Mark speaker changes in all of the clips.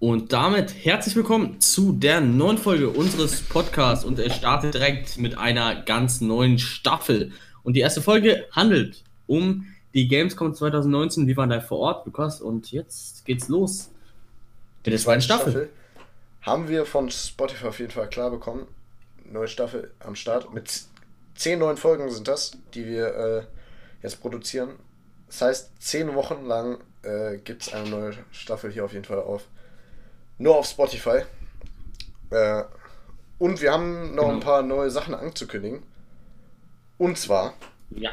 Speaker 1: Und damit herzlich willkommen zu der neuen Folge unseres Podcasts und er startet direkt mit einer ganz neuen Staffel. Und die erste Folge handelt um die Gamescom 2019. Wir waren da vor Ort, Lukas, und jetzt geht's los.
Speaker 2: Mit der zweiten Staffel. Staffel. Haben wir von Spotify auf jeden Fall klar bekommen. Neue Staffel am Start. Mit zehn neuen Folgen sind das, die wir äh, jetzt produzieren. Das heißt, zehn Wochen lang äh, gibt es eine neue Staffel hier auf jeden Fall auf nur auf Spotify. Äh, und wir haben noch genau. ein paar neue Sachen anzukündigen. Und zwar ja.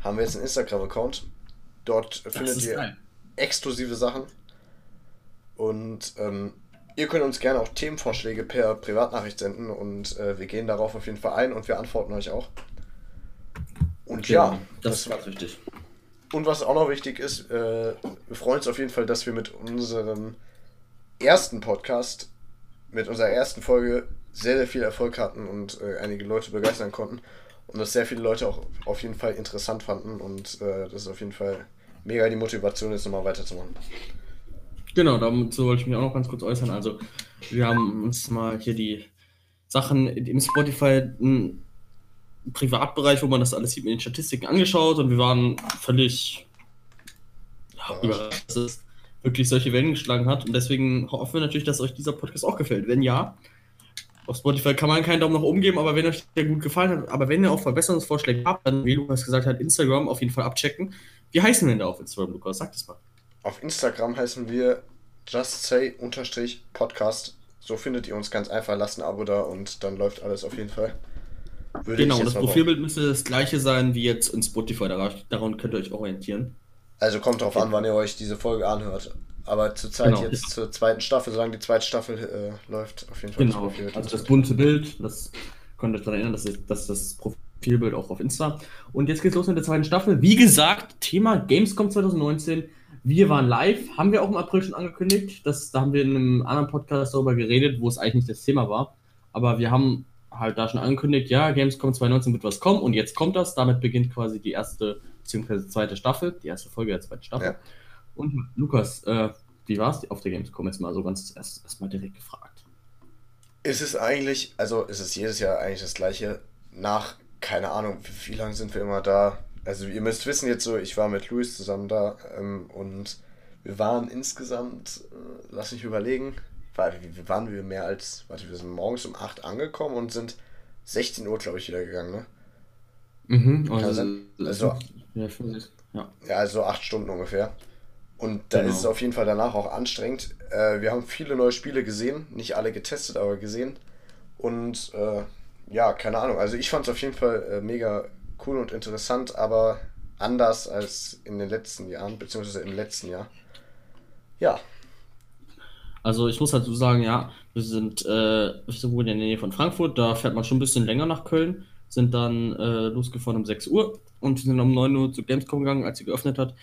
Speaker 2: haben wir jetzt einen Instagram-Account. Dort das findet ihr geil. exklusive Sachen. Und ähm, ihr könnt uns gerne auch Themenvorschläge per Privatnachricht senden und äh, wir gehen darauf auf jeden Fall ein und wir antworten euch auch. Und okay, ja, das, das war richtig. Und was auch noch wichtig ist, äh, wir freuen uns auf jeden Fall, dass wir mit unserem ersten Podcast, mit unserer ersten Folge sehr, sehr viel Erfolg hatten und äh, einige Leute begeistern konnten. Und dass sehr viele Leute auch auf jeden Fall interessant fanden und äh, das ist auf jeden Fall mega die Motivation, jetzt nochmal weiterzumachen.
Speaker 1: Genau, dazu wollte ich mich auch noch ganz kurz äußern. Also, wir haben uns mal hier die Sachen im Spotify, einen Privatbereich, wo man das alles sieht, mit den Statistiken angeschaut und wir waren völlig ja, überrascht wirklich solche Wellen geschlagen hat. Und deswegen hoffen wir natürlich, dass euch dieser Podcast auch gefällt. Wenn ja, auf Spotify kann man keinen Daumen nach oben geben, aber wenn euch der gut gefallen hat, aber wenn ihr auch Verbesserungsvorschläge habt, dann, wie Lukas gesagt hat, Instagram auf jeden Fall abchecken. Wie heißen wir denn da auf Instagram, Lukas? Sag das mal.
Speaker 2: Auf Instagram heißen wir justsay-podcast. So findet ihr uns ganz einfach. Lasst ein Abo da und dann läuft alles auf jeden Fall.
Speaker 1: Würde genau, das Profilbild müsste das gleiche sein wie jetzt in Spotify. Daran könnt ihr euch orientieren.
Speaker 2: Also kommt drauf an, wann ihr euch diese Folge anhört. Aber zurzeit genau. jetzt zur zweiten Staffel, solange die zweite Staffel äh, läuft, auf jeden Fall.
Speaker 1: Genau, das also das bunte Bild, das könnt ihr euch daran erinnern, das ist, das das Profilbild auch auf Insta. Und jetzt geht's los mit der zweiten Staffel. Wie gesagt, Thema Gamescom 2019. Wir waren live, haben wir auch im April schon angekündigt. Das, da haben wir in einem anderen Podcast darüber geredet, wo es eigentlich nicht das Thema war. Aber wir haben halt da schon angekündigt, ja, Gamescom 2019 wird was kommen und jetzt kommt das. Damit beginnt quasi die erste beziehungsweise zweite Staffel, die erste Folge der zweiten Staffel. Ja. Und Lukas, äh, wie war es auf der Gamescom? Jetzt mal so ganz erst, erst direkt gefragt.
Speaker 2: Ist es eigentlich, also ist es jedes Jahr eigentlich das gleiche, nach, keine Ahnung, wie, wie lange sind wir immer da? Also ihr müsst wissen jetzt so, ich war mit Luis zusammen da ähm, und wir waren insgesamt, äh, lass mich überlegen, war, wie waren wir mehr als, warte, wir sind morgens um 8 angekommen und sind 16 Uhr, glaube ich, wieder gegangen, ne? Mhm, also, also, also ja, ja. ja, also acht Stunden ungefähr. Und da genau. ist es auf jeden Fall danach auch anstrengend. Äh, wir haben viele neue Spiele gesehen, nicht alle getestet, aber gesehen. Und äh, ja, keine Ahnung. Also ich fand es auf jeden Fall äh, mega cool und interessant, aber anders als in den letzten Jahren, beziehungsweise im letzten Jahr. Ja.
Speaker 1: Also ich muss dazu sagen, ja, wir sind äh, sowohl in der Nähe von Frankfurt, da fährt man schon ein bisschen länger nach Köln, sind dann äh, losgefahren um 6 Uhr und sind um 9 Uhr zu Gamescom gegangen, als sie geöffnet hat.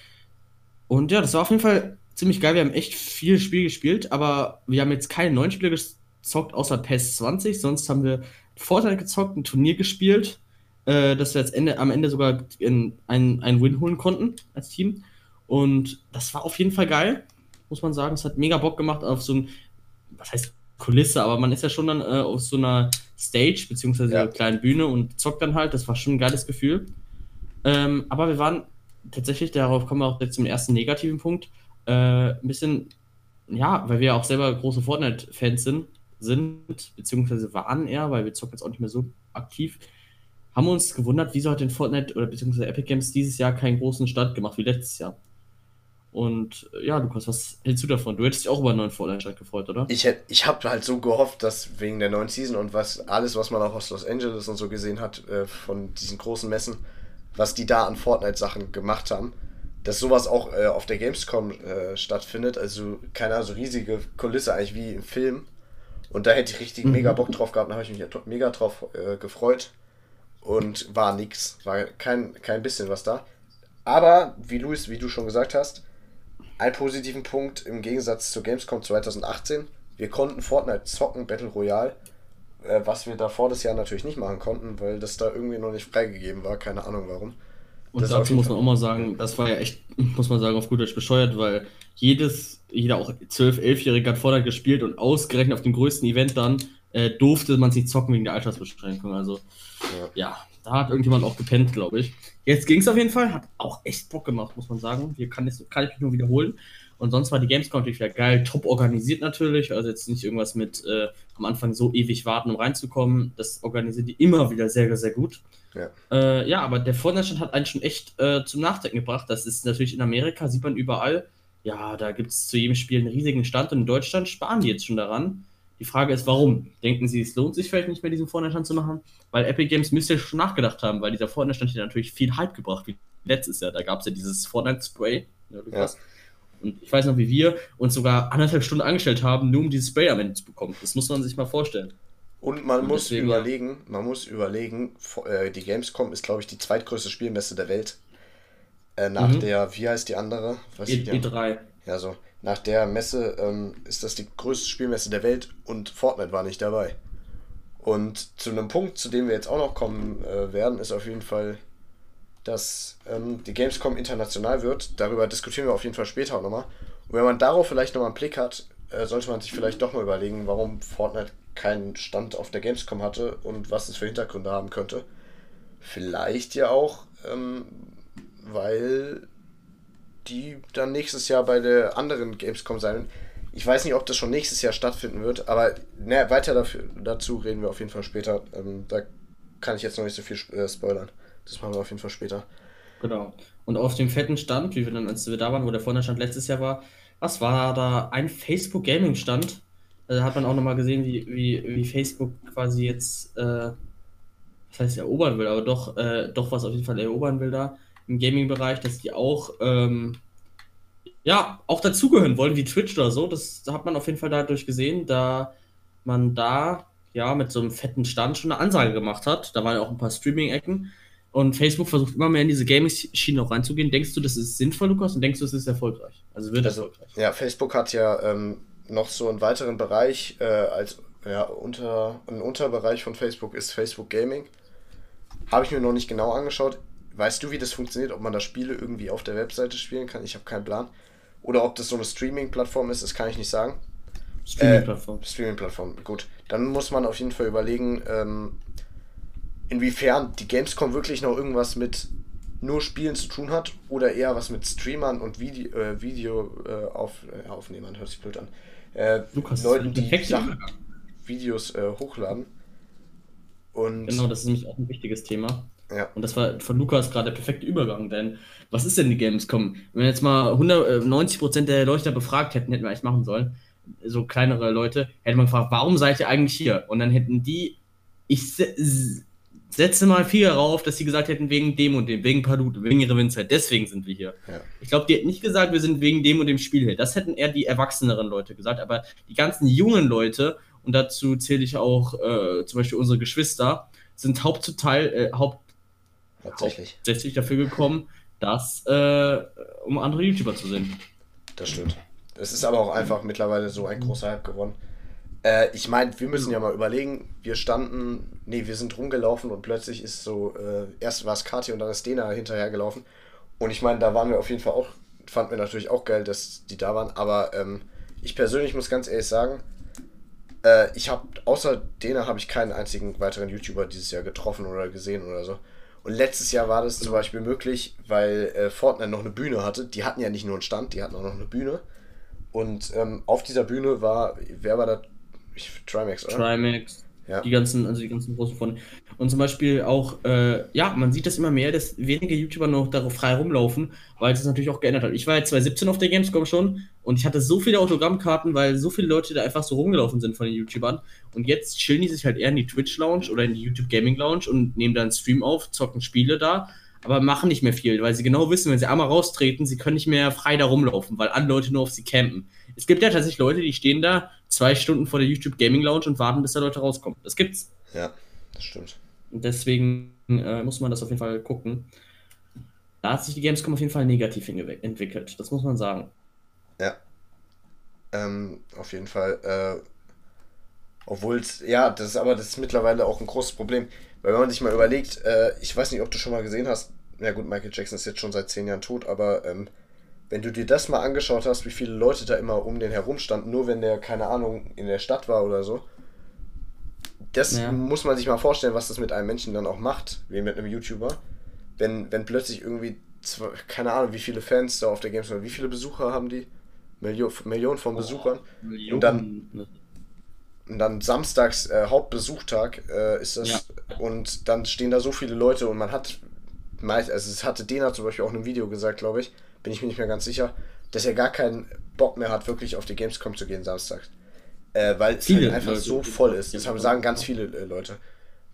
Speaker 1: Und ja, das war auf jeden Fall ziemlich geil. Wir haben echt viel Spiel gespielt, aber wir haben jetzt keine neuen Spiele gezockt, außer PES 20. Sonst haben wir Vorteil gezockt, ein Turnier gespielt, äh, dass wir jetzt Ende, am Ende sogar in ein, ein Win holen konnten als Team. Und das war auf jeden Fall geil, muss man sagen. Es hat mega Bock gemacht auf so ein, was heißt Kulisse, aber man ist ja schon dann äh, auf so einer Stage, beziehungsweise ja. kleinen Bühne und zockt dann halt. Das war schon ein geiles Gefühl. Ähm, aber wir waren tatsächlich, darauf kommen wir auch jetzt zum ersten negativen Punkt, äh, ein bisschen, ja, weil wir auch selber große Fortnite-Fans sind, sind, beziehungsweise waren eher, weil wir zocken jetzt auch nicht mehr so aktiv, haben wir uns gewundert, wieso hat den Fortnite oder beziehungsweise Epic Games dieses Jahr keinen großen Start gemacht wie letztes Jahr. Und ja, Lukas, was hältst du davon? Du hättest dich auch über einen neuen Fortnite-Start gefreut, oder?
Speaker 2: Ich, hätt, ich habe halt so gehofft, dass wegen der neuen Season und was alles, was man auch aus Los Angeles und so gesehen hat, äh, von diesen großen Messen, was die da an Fortnite-Sachen gemacht haben, dass sowas auch äh, auf der Gamescom äh, stattfindet. Also keine Ahnung, so riesige Kulisse eigentlich wie im Film. Und da hätte ich richtig mhm. mega Bock drauf gehabt, da habe ich mich mega drauf äh, gefreut. Und war nix, war kein, kein bisschen was da. Aber, wie Luis, wie du schon gesagt hast, ein positiven Punkt im Gegensatz zu Gamescom 2018. Wir konnten Fortnite zocken, Battle Royale äh, was wir davor das Jahr natürlich nicht machen konnten, weil das da irgendwie noch nicht freigegeben war, keine Ahnung warum.
Speaker 1: Und das dazu muss man auch mal sagen, das war ja echt, muss man sagen, auf gut Deutsch bescheuert, weil jedes, jeder auch 12-, 11-Jährige hat Fortnite gespielt und ausgerechnet auf dem größten Event dann äh, durfte man sich zocken wegen der Altersbeschränkung. Also, ja, ja da hat irgendjemand auch gepennt, glaube ich. Jetzt ging es auf jeden Fall, hat auch echt Bock gemacht, muss man sagen. Hier kann, ich, kann ich mich nur wiederholen. Und sonst war die Gamescom natürlich wieder geil, top organisiert natürlich. Also jetzt nicht irgendwas mit äh, am Anfang so ewig warten, um reinzukommen. Das organisiert die immer wieder sehr, sehr gut. Ja, äh, ja aber der Fortnite hat einen schon echt äh, zum Nachdenken gebracht. Das ist natürlich in Amerika, sieht man überall. Ja, da gibt es zu jedem Spiel einen riesigen Stand und in Deutschland sparen die jetzt schon daran. Die Frage ist, warum? Denken Sie, es lohnt sich vielleicht nicht mehr, diesen Fortnite-Stand zu machen? Weil Epic Games müsste ja schon nachgedacht haben, weil dieser Fortnite-Stand hat natürlich viel Hype gebracht, wie letztes Jahr. Da gab es ja dieses Fortnite-Spray. Ja, ja. Und ich weiß noch, wie wir uns sogar anderthalb Stunden angestellt haben, nur um dieses Spray am Ende zu bekommen. Das muss man sich mal vorstellen.
Speaker 2: Und man und muss deswegen, überlegen, man muss überlegen, äh, die Gamescom ist, glaube ich, die zweitgrößte Spielmesse der Welt. Äh, nach mhm. der, wie heißt die andere?
Speaker 1: Was e, die E3.
Speaker 2: Ja, so. Nach der Messe ähm, ist das die größte Spielmesse der Welt und Fortnite war nicht dabei. Und zu einem Punkt, zu dem wir jetzt auch noch kommen äh, werden, ist auf jeden Fall dass ähm, die Gamescom international wird. Darüber diskutieren wir auf jeden Fall später auch nochmal. Und wenn man darauf vielleicht nochmal einen Blick hat, äh, sollte man sich vielleicht doch mal überlegen, warum Fortnite keinen Stand auf der Gamescom hatte und was es für Hintergründe haben könnte. Vielleicht ja auch, ähm, weil die dann nächstes Jahr bei der anderen Gamescom sein. Ich weiß nicht, ob das schon nächstes Jahr stattfinden wird, aber ne, weiter dafür, dazu reden wir auf jeden Fall später. Ähm, da kann ich jetzt noch nicht so viel äh, spoilern. Das machen wir auf jeden Fall später.
Speaker 1: Genau. Und auf dem fetten Stand, wie wir dann, als wir da waren, wo der vorne Stand letztes Jahr war, was war da? Ein Facebook Gaming Stand. Da hat man auch nochmal gesehen, wie, wie, wie Facebook quasi jetzt, äh, was heißt erobern will, aber doch, äh, doch was auf jeden Fall erobern will da im Gaming-Bereich, dass die auch, ähm, ja, auch dazugehören wollen, wie Twitch oder so. Das hat man auf jeden Fall dadurch gesehen, da man da ja mit so einem fetten Stand schon eine Ansage gemacht hat. Da waren ja auch ein paar Streaming-Ecken. Und Facebook versucht immer mehr in diese Gaming-Schiene auch reinzugehen. Denkst du, das ist sinnvoll, Lukas? Und denkst du, es ist erfolgreich?
Speaker 2: Also wird also, erfolgreich? Ja, Facebook hat ja ähm, noch so einen weiteren Bereich, äh, als ja, unter, ein Unterbereich von Facebook ist Facebook Gaming. Habe ich mir noch nicht genau angeschaut. Weißt du, wie das funktioniert? Ob man da Spiele irgendwie auf der Webseite spielen kann? Ich habe keinen Plan. Oder ob das so eine Streaming-Plattform ist, das kann ich nicht sagen. Streaming-Plattform. Äh, Streaming-Plattform, gut. Dann muss man auf jeden Fall überlegen, ähm, inwiefern die Gamescom wirklich noch irgendwas mit nur Spielen zu tun hat oder eher was mit Streamern und Video, äh, Video äh, auf, äh, Aufnehmern, hört sich blöd an. Äh, Lukas, Leuten, die Sachen, Videos äh, hochladen.
Speaker 1: Und genau, das ist nämlich auch ein wichtiges Thema. Ja. Und das war von Lukas gerade der perfekte Übergang, denn was ist denn die Gamescom? Wenn wir jetzt mal 100, 90% äh, der Leute befragt hätten, hätten wir eigentlich machen sollen, so kleinere Leute, hätte man gefragt, warum seid ihr eigentlich hier? Und dann hätten die, ich setze mal viel darauf, dass sie gesagt hätten, wegen dem und dem, wegen Padute, wegen ihrer Windzeit, deswegen sind wir hier. Ja. Ich glaube, die hätten nicht gesagt, wir sind wegen dem und dem Spiel hier. Das hätten eher die erwachseneren Leute gesagt, aber die ganzen jungen Leute, und dazu zähle ich auch äh, zum Beispiel unsere Geschwister, sind hauptzuteil, äh, haupt, hauptsächlich. hauptsächlich dafür gekommen, dass, äh, um andere YouTuber zu sehen.
Speaker 2: Das stimmt. Es ist aber auch einfach mittlerweile so ein großer Hype geworden. Äh, ich meine, wir müssen ja mal überlegen, wir standen, nee, wir sind rumgelaufen und plötzlich ist so, äh, erst war es Kati und dann ist Dena hinterhergelaufen. Und ich meine, da waren wir auf jeden Fall auch, fanden wir natürlich auch geil, dass die da waren, aber ähm, ich persönlich muss ganz ehrlich sagen, äh, ich habe, außer Dena habe ich keinen einzigen weiteren YouTuber dieses Jahr getroffen oder gesehen oder so. Und letztes Jahr war das zum Beispiel möglich, weil äh, Fortnite noch eine Bühne hatte. Die hatten ja nicht nur einen Stand, die hatten auch noch eine Bühne. Und ähm, auf dieser Bühne war, wer war da ich, Trimax, oder?
Speaker 1: Trimax. Ja. Die ganzen, also die ganzen großen von. Und zum Beispiel auch, äh, ja, man sieht das immer mehr, dass wenige YouTuber noch darauf frei rumlaufen, weil es natürlich auch geändert hat. Ich war jetzt 2017 auf der Gamescom schon und ich hatte so viele Autogrammkarten, weil so viele Leute da einfach so rumgelaufen sind von den YouTubern. Und jetzt chillen die sich halt eher in die Twitch Lounge oder in die YouTube Gaming Lounge und nehmen dann Stream auf, zocken Spiele da, aber machen nicht mehr viel, weil sie genau wissen, wenn sie einmal raustreten, sie können nicht mehr frei da rumlaufen, weil alle Leute nur auf sie campen. Es gibt ja tatsächlich Leute, die stehen da zwei Stunden vor der YouTube Gaming Lounge und warten, bis da Leute rauskommen. Das gibt's.
Speaker 2: Ja, das stimmt.
Speaker 1: Und deswegen äh, muss man das auf jeden Fall gucken. Da hat sich die Gamescom auf jeden Fall negativ entwickelt. Das muss man sagen.
Speaker 2: Ja. Ähm, auf jeden Fall. Äh, Obwohl es, ja, das ist aber das ist mittlerweile auch ein großes Problem. Weil wenn man sich mal überlegt, äh, ich weiß nicht, ob du schon mal gesehen hast, ja gut, Michael Jackson ist jetzt schon seit zehn Jahren tot, aber ähm, wenn du dir das mal angeschaut hast, wie viele Leute da immer um den herum standen, nur wenn der, keine Ahnung, in der Stadt war oder so, das ja. muss man sich mal vorstellen, was das mit einem Menschen dann auch macht, wie mit einem YouTuber. Wenn, wenn plötzlich irgendwie, zwei, keine Ahnung, wie viele Fans da auf der Gamescom, wie viele Besucher haben die? Million, Millionen von Besuchern. Oh, Millionen. Und dann, und dann samstags äh, Hauptbesuchtag äh, ist das. Ja. Und dann stehen da so viele Leute und man hat, meist, also es hatte Dena zum Beispiel auch in einem Video gesagt, glaube ich, bin ich mir nicht mehr ganz sicher, dass er gar keinen Bock mehr hat, wirklich auf die Gamescom zu gehen samstags. Äh, weil es halt einfach Leute, so voll ist. Das haben, sagen ganz viele äh, Leute.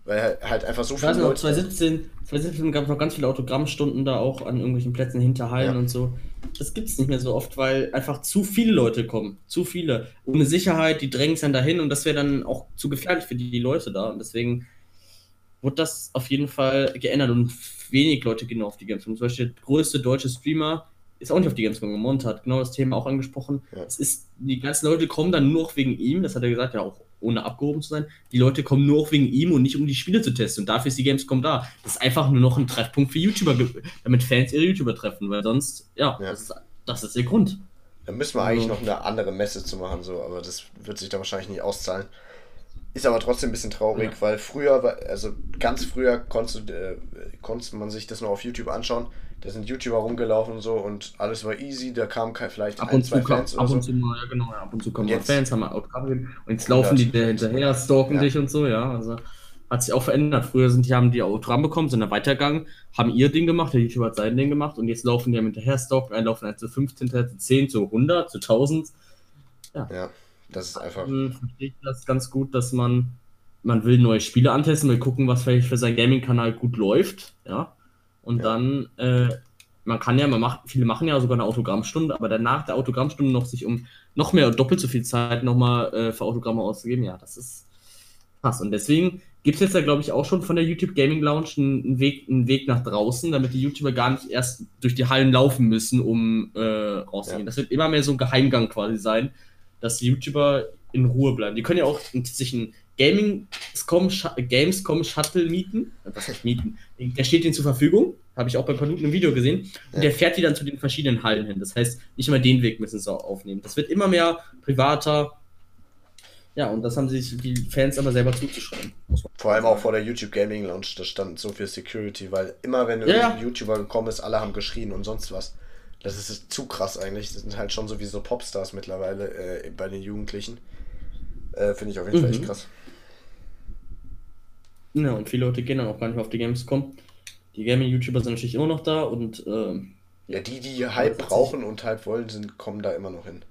Speaker 2: Weil halt einfach so
Speaker 1: viele weiß Leute. 2017, 2017 gab es noch ganz viele Autogrammstunden da auch an irgendwelchen Plätzen hinter Hallen ja. und so. Das gibt es nicht mehr so oft, weil einfach zu viele Leute kommen. Zu viele. Ohne Sicherheit, die drängen es dann dahin und das wäre dann auch zu gefährlich für die, die Leute da. Und deswegen wurde das auf jeden Fall geändert und wenig Leute gehen auf die Gamescom. Zum Beispiel der größte deutsche Streamer ist auch nicht auf die Gamescom gemontet, hat genau das Thema auch angesprochen. Ja. Es ist, die ganzen Leute kommen dann nur noch wegen ihm, das hat er gesagt, ja auch ohne abgehoben zu sein. Die Leute kommen nur noch wegen ihm und nicht um die Spiele zu testen. Und dafür ist die Gamescom da. Das ist einfach nur noch ein Treffpunkt für YouTuber, damit Fans ihre YouTuber treffen, weil sonst, ja, ja. Das, ist, das ist der Grund.
Speaker 2: Da müssen wir eigentlich also, noch eine andere Messe zu machen, so, aber das wird sich da wahrscheinlich nicht auszahlen. Ist aber trotzdem ein bisschen traurig, ja. weil früher, also ganz früher konntest, äh, konnte man sich das noch auf YouTube anschauen da sind YouTuber rumgelaufen und so und alles war easy, da kamen vielleicht
Speaker 1: ab ein, zwei kam, Fans ab und so. zu mal, ja genau, ab und zu kommen jetzt, Fans, haben wir Autogramm und jetzt laufen die hinterher, stalken ja. dich und so, ja, also hat sich auch verändert. Früher sind die, haben die Autogramm bekommen, sind dann weitergegangen, haben ihr Ding gemacht, der YouTuber hat sein Ding gemacht und jetzt laufen die am hinterher, stalken, einen laufen halt zu 15, zu 10, zu 100, zu 1000.
Speaker 2: Ja, ja das ist einfach.
Speaker 1: Also, verstehe ich das ganz gut, dass man, man will neue Spiele antesten, will gucken, was vielleicht für seinen Gaming-Kanal gut läuft, ja und ja. dann, äh, man kann ja, man macht, viele machen ja sogar eine Autogrammstunde, aber danach der Autogrammstunde noch sich um noch mehr, doppelt so viel Zeit nochmal äh, für Autogramme auszugeben, ja, das ist krass. Und deswegen gibt es jetzt ja, glaube ich, auch schon von der YouTube Gaming Lounge einen Weg, einen Weg nach draußen, damit die YouTuber gar nicht erst durch die Hallen laufen müssen, um äh, rauszugehen. Ja. Das wird immer mehr so ein Geheimgang quasi sein, dass die YouTuber in Ruhe bleiben. Die können ja auch sich ein Gaming.com Gamescom Shuttle mieten. Was heißt mieten? Der steht ihnen zur Verfügung. Habe ich auch bei Paluten im Video gesehen. Und der fährt die dann zu den verschiedenen Hallen hin. Das heißt, nicht immer den Weg müssen sie aufnehmen. Das wird immer mehr privater. Ja, und das haben sich die Fans aber selber zuzuschreiben.
Speaker 2: Vor allem auch vor der YouTube Gaming Lounge, da stand so viel Security, weil immer wenn ja, ein YouTuber gekommen ist, alle haben geschrien und sonst was. Das ist zu krass eigentlich. Das sind halt schon sowieso Popstars mittlerweile äh, bei den Jugendlichen. Äh, Finde ich auf jeden mhm. Fall echt mhm. krass.
Speaker 1: Ja, und viele Leute gehen dann auch gar nicht mehr auf die Gamescom. Die Gaming-YouTuber sind natürlich immer noch da und. Äh,
Speaker 2: ja, die, die Hype brauchen und Hype wollen, sind, kommen da immer noch hin.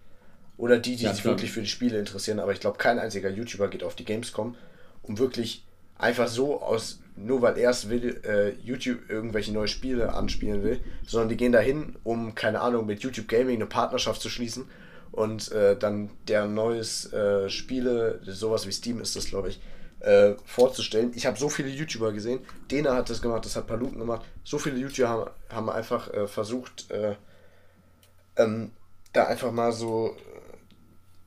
Speaker 2: Oder die, die ja, sich wirklich für die Spiele interessieren, aber ich glaube, kein einziger YouTuber geht auf die Gamescom, um wirklich einfach so aus, nur weil er es will, äh, YouTube irgendwelche neue Spiele anspielen will, sondern die gehen dahin, um, keine Ahnung, mit YouTube Gaming eine Partnerschaft zu schließen und äh, dann der neues äh, Spiele, sowas wie Steam ist das, glaube ich, äh, vorzustellen. Ich habe so viele YouTuber gesehen. Dena hat das gemacht, das hat Paluten gemacht. So viele YouTuber haben, haben einfach äh, versucht, äh, ähm, da einfach mal so äh,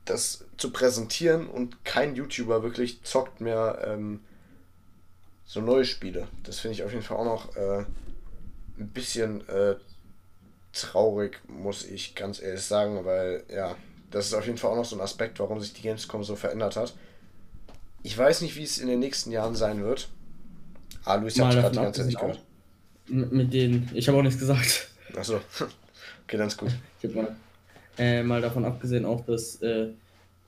Speaker 2: das zu präsentieren und kein YouTuber wirklich zockt mehr ähm, so neue Spiele. Das finde ich auf jeden Fall auch noch äh, ein bisschen traurig, muss ich ganz ehrlich sagen, weil ja, das ist auf jeden Fall auch noch so ein Aspekt, warum sich die Gamescom so verändert hat. Ich weiß nicht, wie es in den nächsten Jahren sein wird. Ah, Luis hat gerade die ganze Zeit nicht
Speaker 1: gehört. Mit denen, ich habe auch nichts gesagt.
Speaker 2: Achso, okay, dann ist gut.
Speaker 1: Ich habe mal, äh, mal davon abgesehen auch, dass äh,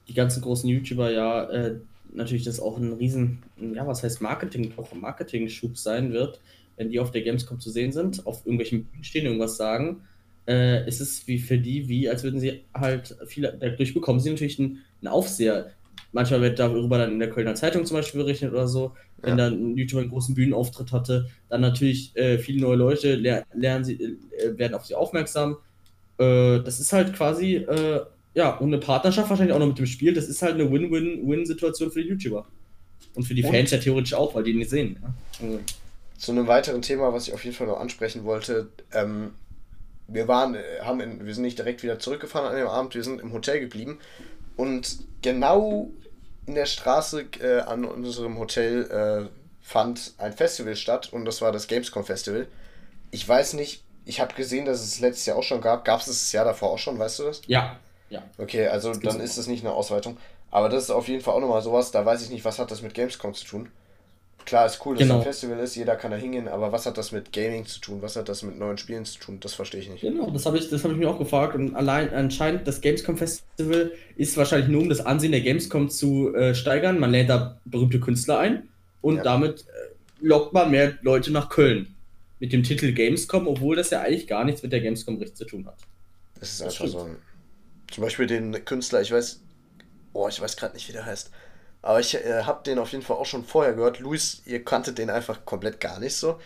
Speaker 1: die ganzen großen YouTuber ja äh, natürlich das auch ein riesen, ja, was heißt Marketing, auch Marketing-Schub sein wird, wenn die auf der Gamescom zu sehen sind, auf irgendwelchen Bühnen stehen, irgendwas sagen. Äh, ist es wie für die, wie als würden sie halt viele, dadurch bekommen sie natürlich einen, einen Aufseher. Manchmal wird darüber dann in der Kölner Zeitung zum Beispiel berichtet oder so, wenn ja. dann ein YouTuber einen großen Bühnenauftritt hatte. Dann natürlich äh, viele neue Leute ler lernen sie, äh, werden auf sie aufmerksam. Äh, das ist halt quasi, äh, ja, und eine Partnerschaft wahrscheinlich auch noch mit dem Spiel. Das ist halt eine Win-Win-Win-Situation für die YouTuber. Und für die und? Fans ja theoretisch auch, weil die nicht sehen. Ja? Also.
Speaker 2: Zu einem weiteren Thema, was ich auf jeden Fall noch ansprechen wollte. Ähm, wir waren, äh, haben in, wir sind nicht direkt wieder zurückgefahren an dem Abend, wir sind im Hotel geblieben und genau in der Straße äh, an unserem Hotel äh, fand ein Festival statt und das war das Gamescom Festival. ich weiß nicht, ich habe gesehen, dass es letztes Jahr auch schon gab. Gab es das Jahr davor auch schon, weißt du das?
Speaker 1: Ja, ja.
Speaker 2: Okay, also dann ist das nicht eine Ausweitung. Aber das ist auf jeden Fall auch nochmal sowas, da weiß ich nicht, was hat das mit Gamescom zu tun. Klar, ist cool, dass genau. es ein Festival ist, jeder kann da hingehen, aber was hat das mit Gaming zu tun? Was hat das mit neuen Spielen zu tun? Das verstehe ich nicht.
Speaker 1: Genau, das habe ich, hab ich mir auch gefragt. Und allein anscheinend, das Gamescom Festival ist wahrscheinlich nur, um das Ansehen der Gamescom zu äh, steigern. Man lädt da berühmte Künstler ein und ja. damit äh, lockt man mehr Leute nach Köln. Mit dem Titel Gamescom, obwohl das ja eigentlich gar nichts mit der Gamescom richtig zu tun hat.
Speaker 2: Das ist das einfach stimmt. so ein. Zum Beispiel den Künstler, ich weiß, oh, ich weiß gerade nicht, wie der heißt. Aber ich äh, habe den auf jeden Fall auch schon vorher gehört. Luis, ihr kanntet den einfach komplett gar nicht so.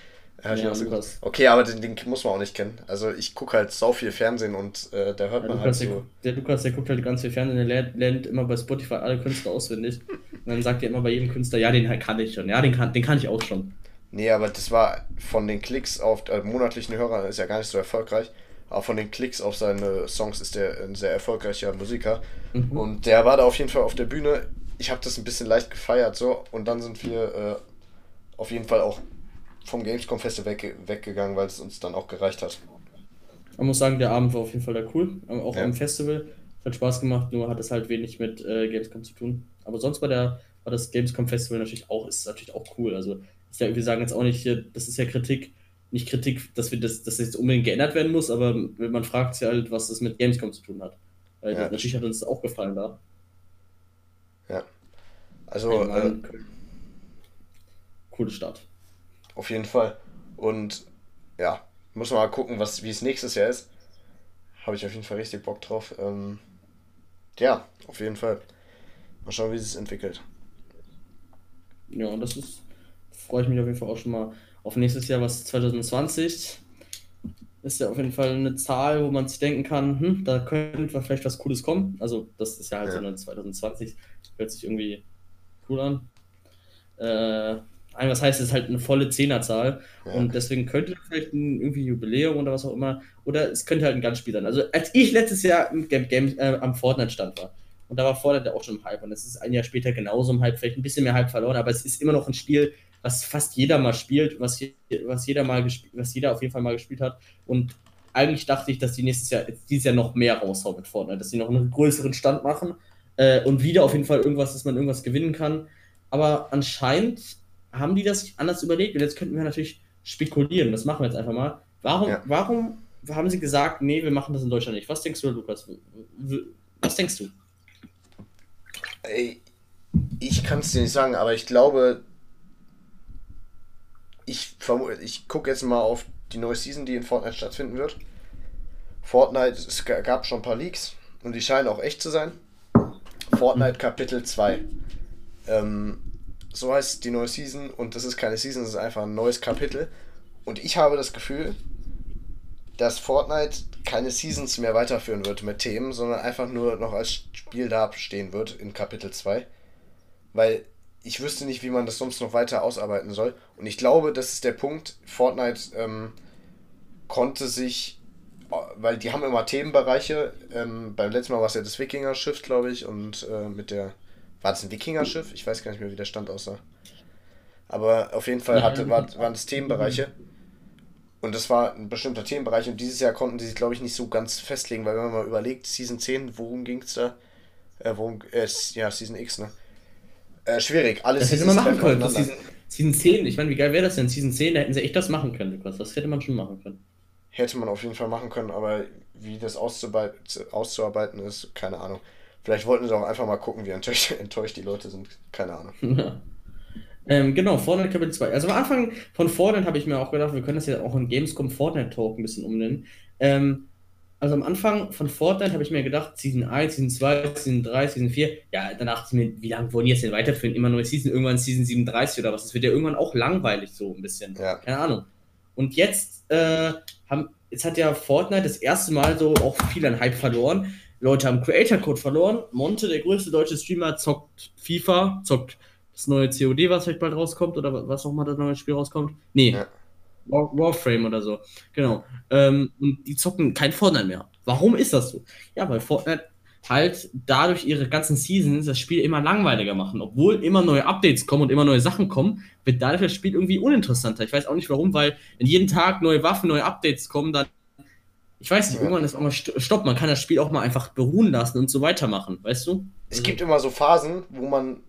Speaker 2: Ja, so okay, aber den, den, muss man auch nicht kennen. Also ich gucke halt sau viel Fernsehen und äh, da hört ja, man
Speaker 1: halt
Speaker 2: so.
Speaker 1: Der, Lukas, der guckt halt ganz viel Fernsehen, der lernt, lernt immer bei Spotify alle Künstler auswendig. und dann sagt er immer bei jedem Künstler, ja, den kann ich schon. Ja, den kann, den kann ich auch schon.
Speaker 2: Nee, aber das war von den Klicks auf äh, monatlichen Hörer ist ja gar nicht so erfolgreich. Aber von den Klicks auf seine Songs ist der ein sehr erfolgreicher Musiker. Mhm. Und der war da auf jeden Fall auf der Bühne. Ich habe das ein bisschen leicht gefeiert so. Und dann sind wir äh, auf jeden Fall auch vom Gamescom Festival weg, weggegangen, weil es uns dann auch gereicht hat.
Speaker 1: Man muss sagen, der Abend war auf jeden Fall da cool. Auch ja. am Festival. Hat Spaß gemacht, nur hat es halt wenig mit äh, Gamescom zu tun. Aber sonst war, der, war das Gamescom Festival natürlich auch, ist natürlich auch cool. Also ja, wir sagen jetzt auch nicht hier, das ist ja Kritik, nicht Kritik, dass wir das, dass das jetzt unbedingt geändert werden muss, aber man fragt sich halt, was das mit Gamescom zu tun hat. Weil ja. natürlich hat uns das auch gefallen da.
Speaker 2: Ja. Also. Äh,
Speaker 1: coole Start.
Speaker 2: Auf jeden Fall. Und ja, muss man mal gucken, was, wie es nächstes Jahr ist. Habe ich auf jeden Fall richtig Bock drauf. Ähm, ja, auf jeden Fall. Mal schauen, wie es sich entwickelt.
Speaker 1: Ja, und das ist freue ich mich auf jeden Fall auch schon mal auf nächstes Jahr, was 2020 ist ja auf jeden Fall eine Zahl, wo man sich denken kann, hm, da könnte vielleicht was Cooles kommen. Also das ist ja halt ja. so eine 2020, hört sich irgendwie cool an. Äh, was heißt, es ist halt eine volle Zehnerzahl ja. und deswegen könnte vielleicht ein irgendwie Jubiläum oder was auch immer, oder es könnte halt ein ganz Spiel sein. Also als ich letztes Jahr im Game, Game äh, am Fortnite-Stand war, und da war Fortnite auch schon im Hype und es ist ein Jahr später genauso im Hype, vielleicht ein bisschen mehr Hype verloren, aber es ist immer noch ein Spiel, was fast jeder mal spielt, was, was jeder mal was jeder auf jeden Fall mal gespielt hat. Und eigentlich dachte ich, dass die nächstes Jahr, dieses Jahr noch mehr raushauen mit Fortnite, dass sie noch einen größeren Stand machen äh, und wieder auf jeden Fall irgendwas, dass man irgendwas gewinnen kann. Aber anscheinend haben die das anders überlegt und jetzt könnten wir natürlich spekulieren. Das machen wir jetzt einfach mal. Warum, ja. warum haben sie gesagt, nee, wir machen das in Deutschland nicht? Was denkst du, Lukas? Was denkst du?
Speaker 2: Ich kann es dir nicht sagen, aber ich glaube, ich, ich gucke jetzt mal auf die neue Season, die in Fortnite stattfinden wird. Fortnite, es gab schon ein paar Leaks und die scheinen auch echt zu sein. Fortnite Kapitel 2. Ähm, so heißt die neue Season und das ist keine Season, das ist einfach ein neues Kapitel. Und ich habe das Gefühl, dass Fortnite keine Seasons mehr weiterführen wird mit Themen, sondern einfach nur noch als Spiel da stehen wird in Kapitel 2. Weil ich wüsste nicht, wie man das sonst noch weiter ausarbeiten soll. Und ich glaube, das ist der Punkt. Fortnite ähm, konnte sich, weil die haben immer Themenbereiche. Ähm, beim letzten Mal war es ja das Wikinger-Schiff, glaube ich, und äh, mit der. War das ein Wikinger-Schiff? Ich weiß gar nicht mehr, wie der Stand aussah. Aber auf jeden Fall hatte, war, waren es Themenbereiche. Und das war ein bestimmter Themenbereich. Und dieses Jahr konnten die sich, glaube ich, nicht so ganz festlegen, weil wenn man mal überlegt, Season 10, worum ging es da? Äh, worum, äh, ja, Season X, ne? Äh, schwierig. Alles
Speaker 1: das hätte man machen können. Das Season, Season 10, ich meine, wie geil wäre das denn? Season 10, da hätten sie echt das machen können, Lukas. Das hätte man schon machen können.
Speaker 2: Hätte man auf jeden Fall machen können, aber wie das auszuarbeiten ist, keine Ahnung. Vielleicht wollten sie auch einfach mal gucken, wie enttäuscht, enttäuscht die Leute sind. Keine Ahnung.
Speaker 1: Ja. Ähm, genau, Fortnite Kapitel 2. Also am Anfang von Fortnite habe ich mir auch gedacht, wir können das ja auch in Gamescom Fortnite Talk ein bisschen umnennen. Ähm, also am Anfang von Fortnite habe ich mir gedacht, Season 1, Season 2, Season 3, Season 4, ja, danach ich mir, wie lange wollen die jetzt denn weiterführen? Immer neue Season, irgendwann Season 37 oder was? Das wird ja irgendwann auch langweilig so ein bisschen. Ja. Keine Ahnung. Und jetzt, äh, haben, jetzt hat ja Fortnite das erste Mal so auch viel an Hype verloren. Leute haben Creator Code verloren. Monte, der größte deutsche Streamer, zockt FIFA, zockt das neue COD, was vielleicht bald rauskommt, oder was auch mal das neue Spiel rauskommt. Nee. Ja. War, Warframe oder so. Genau. Ähm, und die zocken kein Fortnite mehr. Warum ist das so? Ja, weil Fortnite halt dadurch ihre ganzen Seasons das Spiel immer langweiliger machen. Obwohl immer neue Updates kommen und immer neue Sachen kommen, wird dadurch das Spiel irgendwie uninteressanter. Ich weiß auch nicht warum, weil wenn jeden Tag neue Waffen, neue Updates kommen, dann. Ich weiß nicht, ja. irgendwann ist auch mal Stopp, man kann das Spiel auch mal einfach beruhen lassen und so weitermachen, weißt du?
Speaker 2: Es gibt immer so Phasen, wo man,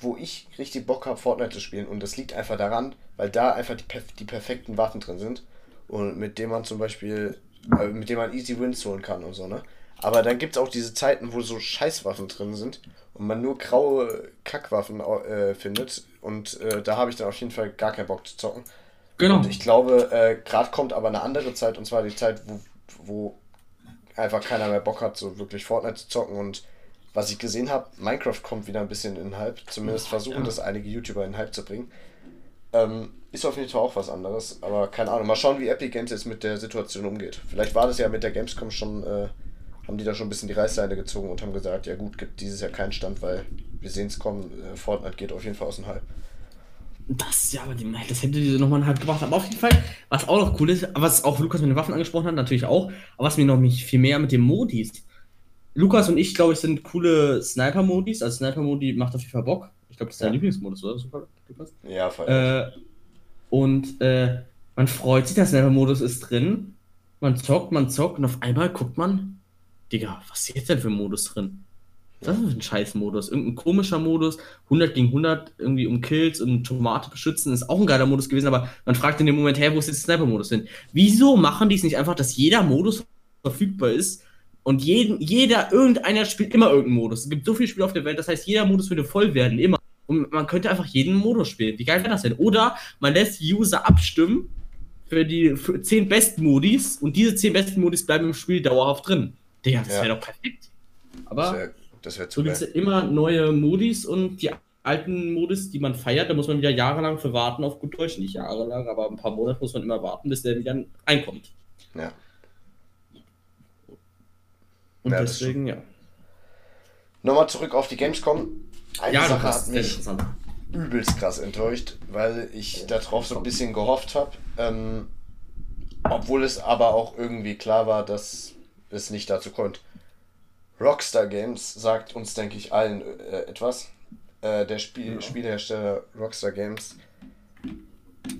Speaker 2: wo ich richtig Bock habe, Fortnite zu spielen und das liegt einfach daran, weil da einfach die, die perfekten Waffen drin sind und mit denen man zum Beispiel, äh, mit denen man easy Wins holen kann und so, ne? Aber dann gibt es auch diese Zeiten, wo so Scheißwaffen drin sind und man nur graue Kackwaffen äh, findet. Und äh, da habe ich dann auf jeden Fall gar keinen Bock zu zocken. Genau. Und ich glaube, äh, gerade kommt aber eine andere Zeit, und zwar die Zeit, wo, wo einfach keiner mehr Bock hat, so wirklich Fortnite zu zocken. Und was ich gesehen habe, Minecraft kommt wieder ein bisschen in den Hype. Zumindest versuchen ja. das einige YouTuber in den Hype zu bringen. Ähm, ist auf jeden Fall auch was anderes. Aber keine Ahnung. Mal schauen, wie Epic Games jetzt mit der Situation umgeht. Vielleicht war das ja mit der Gamescom schon äh, haben die da schon ein bisschen die Reißleine gezogen und haben gesagt, ja gut, gibt dieses Jahr keinen Stand, weil wir sehen es kommen, äh, Fortnite geht auf jeden Fall aus dem Hype.
Speaker 1: Das, ja, aber die, das hätte diese nochmal halt gebracht. Aber auf jeden Fall, was auch noch cool ist, was auch Lukas mit den Waffen angesprochen hat, natürlich auch, aber was mir noch nicht viel mehr mit den Modis. Lukas und ich, glaube ich, sind coole Sniper-Modis. Also Sniper-Modi macht auf jeden Fall Bock. Ich glaube, das ist dein ja. Lieblingsmodus, oder? Super, Lukas? Ja, voll. Äh, und äh, man freut sich, der Sniper-Modus ist drin. Man zockt, man zockt und auf einmal guckt man, Digga, was ist jetzt denn für ein Modus drin? Das ist ein Scheiß-Modus. Irgendein komischer Modus. 100 gegen 100, irgendwie um Kills und Tomate beschützen, ist auch ein geiler Modus gewesen, aber man fragt in dem Moment, hey, wo ist jetzt der Sniper-Modus hin? Wieso machen die es nicht einfach, dass jeder Modus verfügbar ist und jeden, jeder, irgendeiner spielt immer irgendeinen Modus? Es gibt so viele Spiele auf der Welt, das heißt, jeder Modus würde voll werden, immer. Und man könnte einfach jeden Modus spielen. Wie geil wäre das denn? Oder man lässt User abstimmen für die für 10 besten Modis und diese 10 besten Modis bleiben im Spiel dauerhaft drin. Digga, das ja. wäre doch perfekt. Aber das wär, das wär du willst ja immer neue Modis und die alten Modis, die man feiert, da muss man wieder jahrelang für warten, auf gut Deutsch. Nicht jahrelang, aber ein paar Monate muss man immer warten, bis der wieder reinkommt. Ja.
Speaker 2: Und ja, deswegen, ja. Nochmal zurück auf die Gamescom. Eine ja, Sache hat mich übelst krass enttäuscht, weil ich darauf so ein bisschen gehofft habe. Ähm, obwohl es aber auch irgendwie klar war, dass es nicht dazu kommt. Rockstar Games sagt uns, denke ich, allen äh, etwas. Äh, der Spiel ja. Spielehersteller Rockstar Games.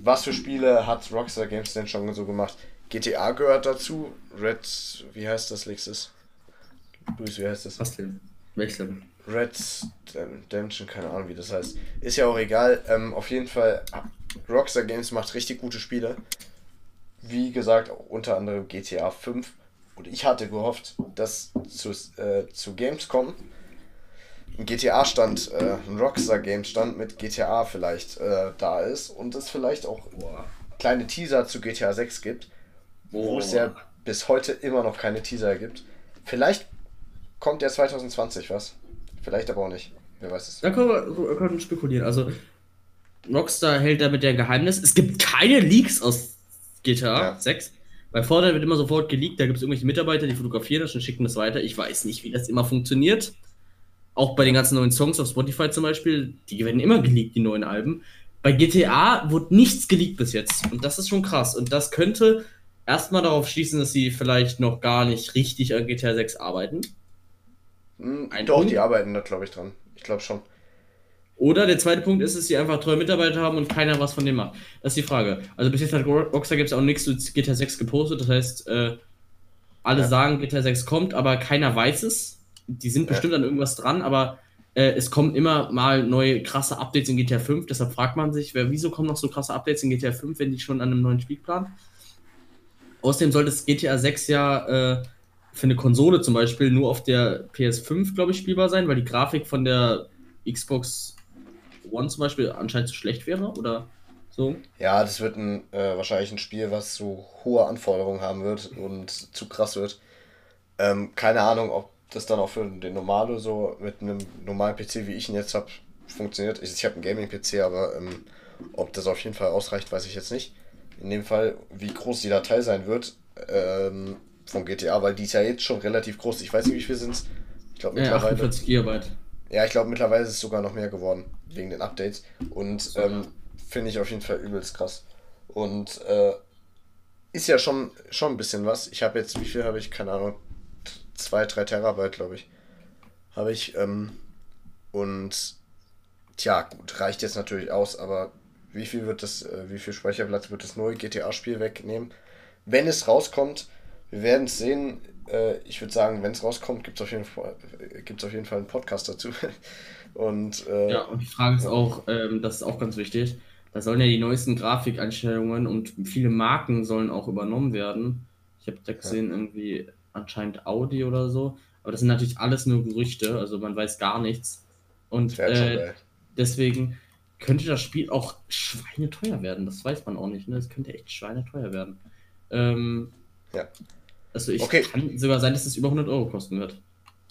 Speaker 2: Was für Spiele hat Rockstar Games denn schon so gemacht? GTA gehört dazu. Red, wie heißt das nächstes? Wie heißt das? Was denn? Wechseln. Red Redemption, keine Ahnung, wie das heißt. Ist ja auch egal. Ähm, auf jeden Fall, Rockstar Games macht richtig gute Spiele. Wie gesagt, unter anderem GTA 5 und ich hatte gehofft, dass zu, äh, zu Gamescom ein GTA-Stand, äh, ein Rockstar-Game-Stand mit GTA vielleicht äh, da ist und es vielleicht auch Boah. kleine Teaser zu GTA 6 gibt, Boah. wo es ja bis heute immer noch keine Teaser gibt. Vielleicht kommt ja 2020 was. Vielleicht aber auch nicht. Wer weiß es.
Speaker 1: Da können wir, können spekulieren. Also, Rockstar hält damit der Geheimnis. Es gibt keine Leaks aus GTA ja. 6. Bei Fortnite wird immer sofort geleakt, da gibt es irgendwelche Mitarbeiter, die fotografieren das und schicken das weiter. Ich weiß nicht, wie das immer funktioniert. Auch bei den ganzen neuen Songs auf Spotify zum Beispiel, die werden immer geleakt, die neuen Alben. Bei GTA wurde nichts geleakt bis jetzt. Und das ist schon krass. Und das könnte erstmal darauf schließen, dass sie vielleicht noch gar nicht richtig an GTA 6 arbeiten.
Speaker 2: Hm, Doch, Punkt. die arbeiten da, glaube ich, dran. Ich glaube schon.
Speaker 1: Oder der zweite Punkt ist, dass sie einfach treue Mitarbeiter haben und keiner was von dem macht. Das ist die Frage. Also bis jetzt hat Rockstar gibt es auch nichts zu GTA 6 gepostet. Das heißt, äh, alle ja. sagen, GTA 6 kommt, aber keiner weiß es. Die sind ja. bestimmt an irgendwas dran, aber äh, es kommen immer mal neue krasse Updates in GTA 5. Deshalb fragt man sich, wer, wieso kommen noch so krasse Updates in GTA 5, wenn die schon an einem neuen Spielplan? Außerdem sollte das GTA 6 ja äh, für eine Konsole zum Beispiel nur auf der PS5, glaube ich, spielbar sein, weil die Grafik von der Xbox One zum Beispiel anscheinend zu schlecht wäre oder so?
Speaker 2: Ja, das wird ein, äh, wahrscheinlich ein Spiel, was so hohe Anforderungen haben wird und zu krass wird. Ähm, keine Ahnung, ob das dann auch für den Normalo so mit einem normalen PC, wie ich ihn jetzt habe, funktioniert. Ich, ich habe einen Gaming-PC, aber ähm, ob das auf jeden Fall ausreicht, weiß ich jetzt nicht. In dem Fall, wie groß die Datei sein wird ähm, von GTA, weil die ist ja jetzt schon relativ groß. Ich weiß nicht, wie viel sind es. Ich glaube mittlerweile. Ja, 48 GB. Ja, ich glaube mittlerweile ist es sogar noch mehr geworden wegen den Updates. Und ähm, finde ich auf jeden Fall übelst krass. Und äh, ist ja schon, schon ein bisschen was. Ich habe jetzt, wie viel habe ich? Keine Ahnung, 2, 3 Terabyte, glaube ich. habe ich. Ähm, und tja, gut, reicht jetzt natürlich aus, aber wie viel wird das, äh, wie viel Speicherplatz wird das neue GTA-Spiel wegnehmen? Wenn es rauskommt, wir werden es sehen. Äh, ich würde sagen, wenn es rauskommt, gibt es auf, jeden Fall, auf jeden Fall einen Podcast dazu.
Speaker 1: und, äh, ja, und die Frage ist auch, ähm, das ist auch ganz wichtig, da sollen ja die neuesten Grafikeinstellungen und viele Marken sollen auch übernommen werden. Ich habe da gesehen, ja. irgendwie anscheinend Audi oder so. Aber das sind natürlich alles nur Gerüchte, also man weiß gar nichts. Und äh, deswegen könnte das Spiel auch schweineteuer werden. Das weiß man auch nicht. Ne? Es könnte echt schweineteuer werden. Ähm, ja. Also ich okay. kann sogar sein, dass es über 100 Euro kosten wird.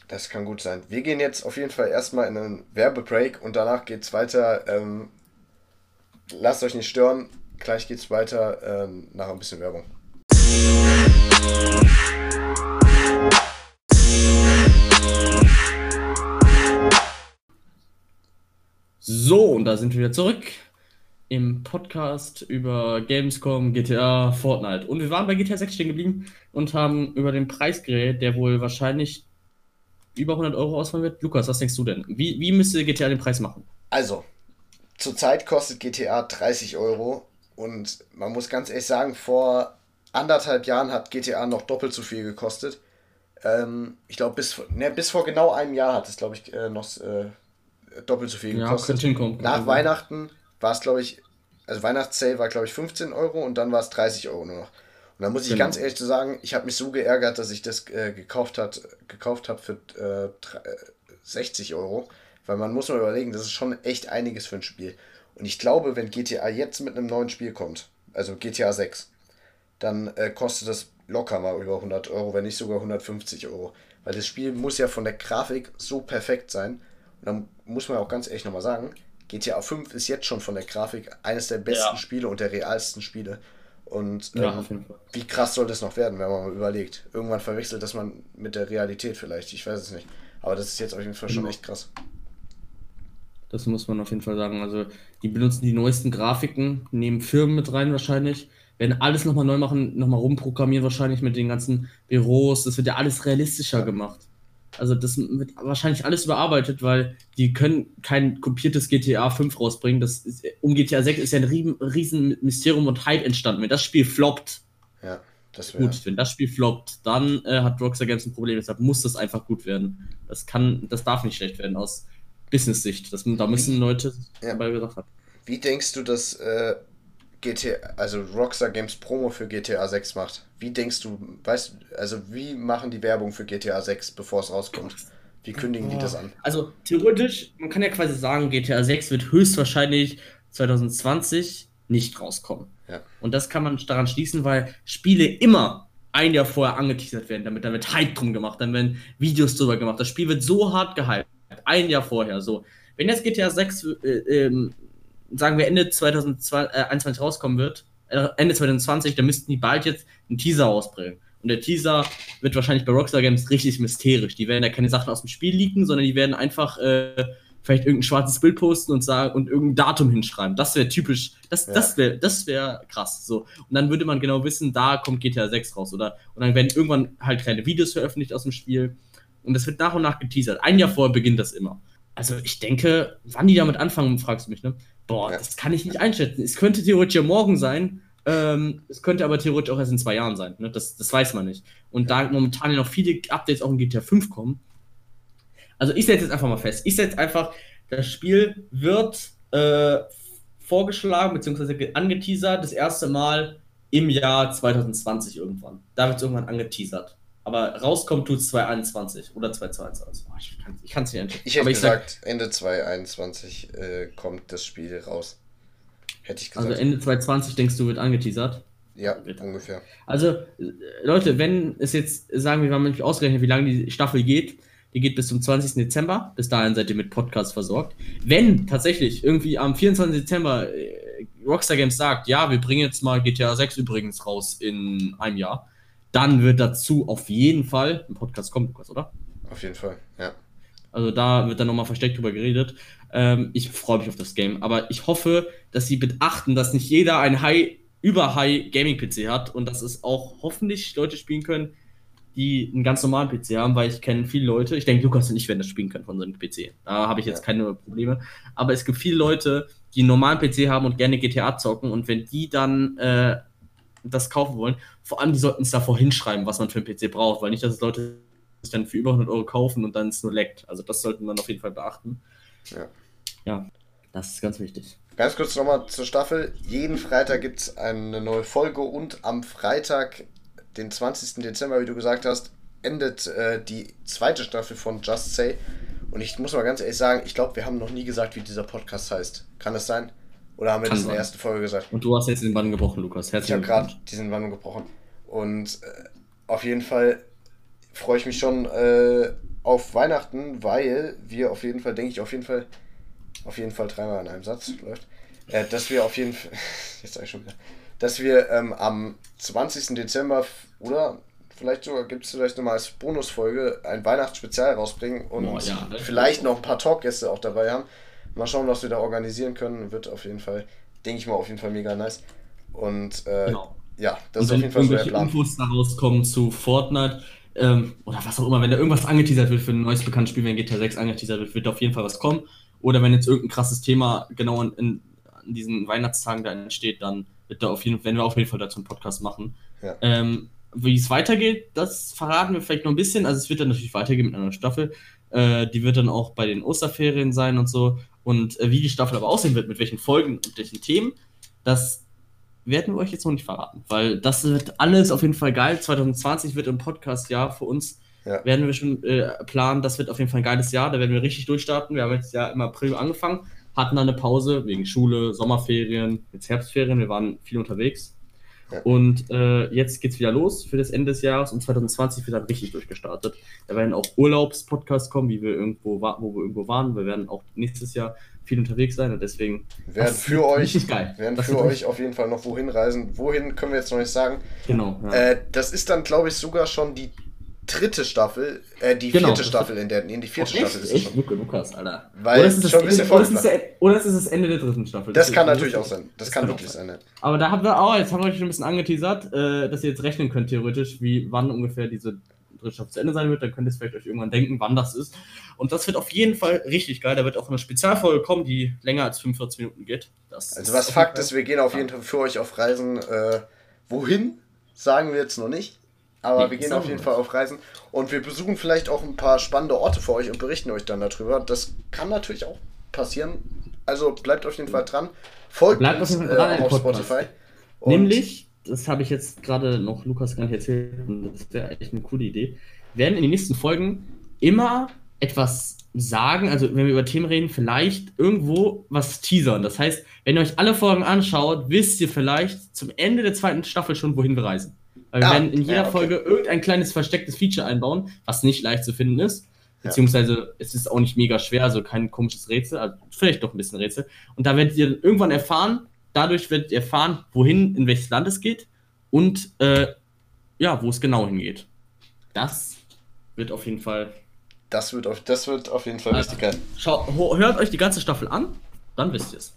Speaker 2: Das kann gut sein. Wir gehen jetzt auf jeden Fall erstmal in einen Werbebreak und danach geht es weiter. Ähm, lasst euch nicht stören. Gleich geht es weiter ähm, nach ein bisschen Werbung.
Speaker 1: So, und da sind wir wieder zurück im Podcast über Gamescom, GTA, Fortnite. Und wir waren bei GTA 6 stehen geblieben und haben über den Preis geredet, der wohl wahrscheinlich über 100 Euro ausfallen wird. Lukas, was denkst du denn? Wie, wie müsste GTA den Preis machen?
Speaker 2: Also, zurzeit kostet GTA 30 Euro und man muss ganz ehrlich sagen, vor anderthalb Jahren hat GTA noch doppelt so viel gekostet. Ähm, ich glaube, bis, ne, bis vor genau einem Jahr hat es, glaube ich, äh, noch äh, doppelt so viel gekostet. Ja, hinkommen, Nach Weihnachten war es, glaube ich, also Weihnachtssale war, glaube ich, 15 Euro und dann war es 30 Euro nur noch. Und da muss ich genau. ganz ehrlich zu sagen, ich habe mich so geärgert, dass ich das äh, gekauft, hat, gekauft habe für äh, 60 äh, Euro. Weil man muss mal überlegen, das ist schon echt einiges für ein Spiel. Und ich glaube, wenn GTA jetzt mit einem neuen Spiel kommt, also GTA 6, dann äh, kostet das locker mal über 100 Euro, wenn nicht sogar 150 Euro. Weil das Spiel muss ja von der Grafik so perfekt sein. Und dann muss man auch ganz ehrlich nochmal sagen, GTA 5 ist jetzt schon von der Grafik eines der besten ja. Spiele und der realsten Spiele. Und ähm, ja, wie krass soll das noch werden, wenn man mal überlegt. Irgendwann verwechselt das man mit der Realität vielleicht, ich weiß es nicht. Aber das ist jetzt auf jeden Fall schon genau. echt krass.
Speaker 1: Das muss man auf jeden Fall sagen. Also, die benutzen die neuesten Grafiken, nehmen Firmen mit rein wahrscheinlich, werden alles nochmal neu machen, nochmal rumprogrammieren wahrscheinlich mit den ganzen Büros. Das wird ja alles realistischer ja. gemacht. Also das wird wahrscheinlich alles überarbeitet, weil die können kein kopiertes GTA 5 rausbringen. Das ist, um GTA 6 ist ja ein riesen, Mysterium und Hype entstanden. Wenn das Spiel floppt, ja, das gut, wenn das Spiel floppt, dann äh, hat Rockstar Games ein Problem. Deshalb muss das einfach gut werden. Das kann, das darf nicht schlecht werden aus Business-Sicht. Da müssen Leute
Speaker 2: ja. dabei gedacht haben. Wie denkst du, dass äh, GTA, also Rockstar Games Promo für GTA 6 macht. Wie denkst du, weißt also wie machen die Werbung für GTA 6, bevor es rauskommt? Wie kündigen die das an?
Speaker 1: Also theoretisch, man kann ja quasi sagen, GTA 6 wird höchstwahrscheinlich 2020 nicht rauskommen. Ja. Und das kann man daran schließen, weil Spiele immer ein Jahr vorher angeteasert werden, damit, dann wird Hype drum gemacht, dann werden Videos drüber gemacht. Das Spiel wird so hart gehypt, ein Jahr vorher. So, wenn jetzt GTA 6 äh, ähm, sagen wir Ende 2021 äh, rauskommen wird, äh, Ende 2020, dann müssten die bald jetzt einen Teaser ausbringen. Und der Teaser wird wahrscheinlich bei Rockstar Games richtig mysterisch. Die werden ja keine Sachen aus dem Spiel leaken, sondern die werden einfach äh, vielleicht irgendein schwarzes Bild posten und sagen und irgendein Datum hinschreiben. Das wäre typisch, das, ja. das wäre das wär krass. So. Und dann würde man genau wissen, da kommt GTA 6 raus, oder? Und dann werden irgendwann halt kleine Videos veröffentlicht aus dem Spiel. Und das wird nach und nach geteasert. Ein Jahr vorher beginnt das immer. Also ich denke, wann die damit anfangen, fragst du mich, ne? Boah, ja. das kann ich nicht einschätzen. Es könnte theoretisch ja morgen sein, ähm, es könnte aber theoretisch auch erst in zwei Jahren sein. Ne? Das, das weiß man nicht. Und da momentan ja noch viele Updates auch in GTA 5 kommen. Also ich setze jetzt einfach mal fest. Ich setze einfach, das Spiel wird äh, vorgeschlagen bzw. angeteasert das erste Mal im Jahr 2020 irgendwann. Da wird es irgendwann angeteasert. Aber rauskommt tut es 2021 oder 2022. Oh, ich kann es nicht
Speaker 2: einschätzen. Ich hätte gesagt, sag, Ende 2021 äh, kommt das Spiel raus.
Speaker 1: Hätte ich gesagt. Also Ende 2020 denkst du, wird angeteasert?
Speaker 2: Ja, ungefähr.
Speaker 1: Also, Leute, wenn es jetzt, sagen wir mal, nicht ausrechnen, wie lange die Staffel geht, die geht bis zum 20. Dezember. Bis dahin seid ihr mit Podcast versorgt. Wenn tatsächlich irgendwie am 24. Dezember äh, Rockstar Games sagt, ja, wir bringen jetzt mal GTA 6 übrigens raus in einem Jahr, dann wird dazu auf jeden Fall ein Podcast kommen, Lukas, oder?
Speaker 2: Auf jeden Fall, ja.
Speaker 1: Also da wird dann nochmal versteckt drüber geredet. Ähm, ich freue mich auf das Game, aber ich hoffe, dass sie beachten, dass nicht jeder ein High, über High Gaming PC hat und dass es auch hoffentlich Leute spielen können, die einen ganz normalen PC haben, weil ich kenne viele Leute, ich denke, Lukas und ich werden das spielen können von so einem PC. Da habe ich jetzt ja. keine Probleme. Aber es gibt viele Leute, die einen normalen PC haben und gerne GTA zocken und wenn die dann äh, das kaufen wollen, vor allem die sollten es davor hinschreiben, was man für einen PC braucht, weil nicht, dass Leute es dann für über 100 Euro kaufen und dann es nur leckt. Also das sollte man auf jeden Fall beachten. Ja. Ja, das ist ganz wichtig.
Speaker 2: Ganz kurz nochmal zur Staffel. Jeden Freitag gibt es eine neue Folge und am Freitag, den 20. Dezember, wie du gesagt hast, endet äh, die zweite Staffel von Just Say. Und ich muss mal ganz ehrlich sagen, ich glaube, wir haben noch nie gesagt, wie dieser Podcast heißt. Kann das sein? Oder haben wir Kann das in der ersten Folge gesagt?
Speaker 1: Und du hast jetzt den Bann gebrochen, Lukas.
Speaker 2: Herzlich ich habe gerade diesen Bann gebrochen. Und äh, auf jeden Fall freue ich mich schon äh, auf Weihnachten, weil wir auf jeden Fall, denke ich, auf jeden Fall auf jeden Fall dreimal in einem Satz läuft, äh, dass wir auf jeden Fall, jetzt sage ich schon wieder, dass wir ähm, am 20. Dezember oder vielleicht sogar gibt es vielleicht nochmal als Bonusfolge ein Weihnachtsspezial rausbringen und oh, ja, vielleicht noch ein paar Talkgäste auch dabei haben. Mal schauen, was wir da organisieren können. Wird auf jeden Fall, denke ich mal, auf jeden Fall mega nice. Und äh, genau. ja,
Speaker 1: das und ist auf jeden Fall so der Plan. Infos daraus kommen zu Fortnite ähm, oder was auch immer, wenn da irgendwas angeteasert wird für ein neues bekanntes Spiel, wenn GTA 6 angeteasert wird, wird auf jeden Fall was kommen. Oder wenn jetzt irgendein krasses Thema genau in, in, in diesen Weihnachtstagen da entsteht, dann wird da auf jeden, werden wir auf jeden Fall dazu einen Podcast machen. Ja. Ähm, wie es weitergeht, das verraten wir vielleicht noch ein bisschen. Also es wird dann natürlich weitergehen mit einer Staffel. Äh, die wird dann auch bei den Osterferien sein und so. Und äh, wie die Staffel aber aussehen wird, mit welchen Folgen und welchen Themen, das werden wir euch jetzt noch nicht verraten. Weil das wird alles auf jeden Fall geil. 2020 wird ein Podcast-Jahr für uns ja. werden wir schon äh, planen. Das wird auf jeden Fall ein geiles Jahr. Da werden wir richtig durchstarten. Wir haben jetzt ja im April angefangen, hatten dann eine Pause wegen Schule, Sommerferien, jetzt Herbstferien. Wir waren viel unterwegs. Ja. Und äh, jetzt es wieder los für das Ende des Jahres und 2020 wird dann richtig durchgestartet. Da werden auch Urlaubspodcasts kommen, wie wir irgendwo wo wir irgendwo waren. Wir werden auch nächstes Jahr viel unterwegs sein und deswegen
Speaker 2: werden für euch geil. werden das für euch auf jeden Fall noch wohin reisen. Wohin können wir jetzt noch nicht sagen. Genau. Ja. Äh, das ist dann glaube ich sogar schon die dritte Staffel, äh, die genau. vierte Staffel in der, nee, die vierte oh, Staffel ist es schon. Luke, Lukas, Alter. Weil oder ist es schon ein bisschen
Speaker 1: oder ist, es, oder ist es das Ende der dritten Staffel?
Speaker 2: Das, das kann natürlich auch sein. Das, das kann, kann wirklich sein. sein.
Speaker 1: Aber da haben wir auch, jetzt haben wir euch schon ein bisschen angeteasert, äh, dass ihr jetzt rechnen könnt, theoretisch, wie wann ungefähr diese dritte Staffel zu Ende sein wird. Dann könnt ihr es vielleicht euch irgendwann denken, wann das ist. Und das wird auf jeden Fall richtig geil. Da wird auch eine Spezialfolge kommen, die länger als 45 Minuten geht.
Speaker 2: Das also was Fakt ist, wir gehen auf jeden Fall für euch auf Reisen. Äh, wohin? Sagen wir jetzt noch nicht. Aber wir gehen auf jeden Fall auf Reisen und wir besuchen vielleicht auch ein paar spannende Orte für euch und berichten euch dann darüber. Das kann natürlich auch passieren. Also bleibt auf jeden Fall dran. Folgt bleibt uns
Speaker 1: auf, dran, äh, auf Spotify. Nämlich, das habe ich jetzt gerade noch Lukas gar nicht erzählt und das wäre echt eine coole Idee, werden in den nächsten Folgen immer etwas sagen, also wenn wir über Themen reden, vielleicht irgendwo was teasern. Das heißt, wenn ihr euch alle Folgen anschaut, wisst ihr vielleicht zum Ende der zweiten Staffel schon, wohin wir reisen. Weil wir ah, werden in jeder ja, okay. Folge irgendein kleines verstecktes Feature einbauen, was nicht leicht zu finden ist. Beziehungsweise es ist auch nicht mega schwer, also kein komisches Rätsel, also vielleicht doch ein bisschen Rätsel. Und da werdet ihr irgendwann erfahren, dadurch werdet ihr erfahren, wohin, in welches Land es geht und äh, ja, wo es genau hingeht. Das wird auf jeden Fall.
Speaker 2: Das wird auf, das wird auf jeden Fall also, richtig geil.
Speaker 1: Schaut, hört euch die ganze Staffel an, dann wisst ihr es.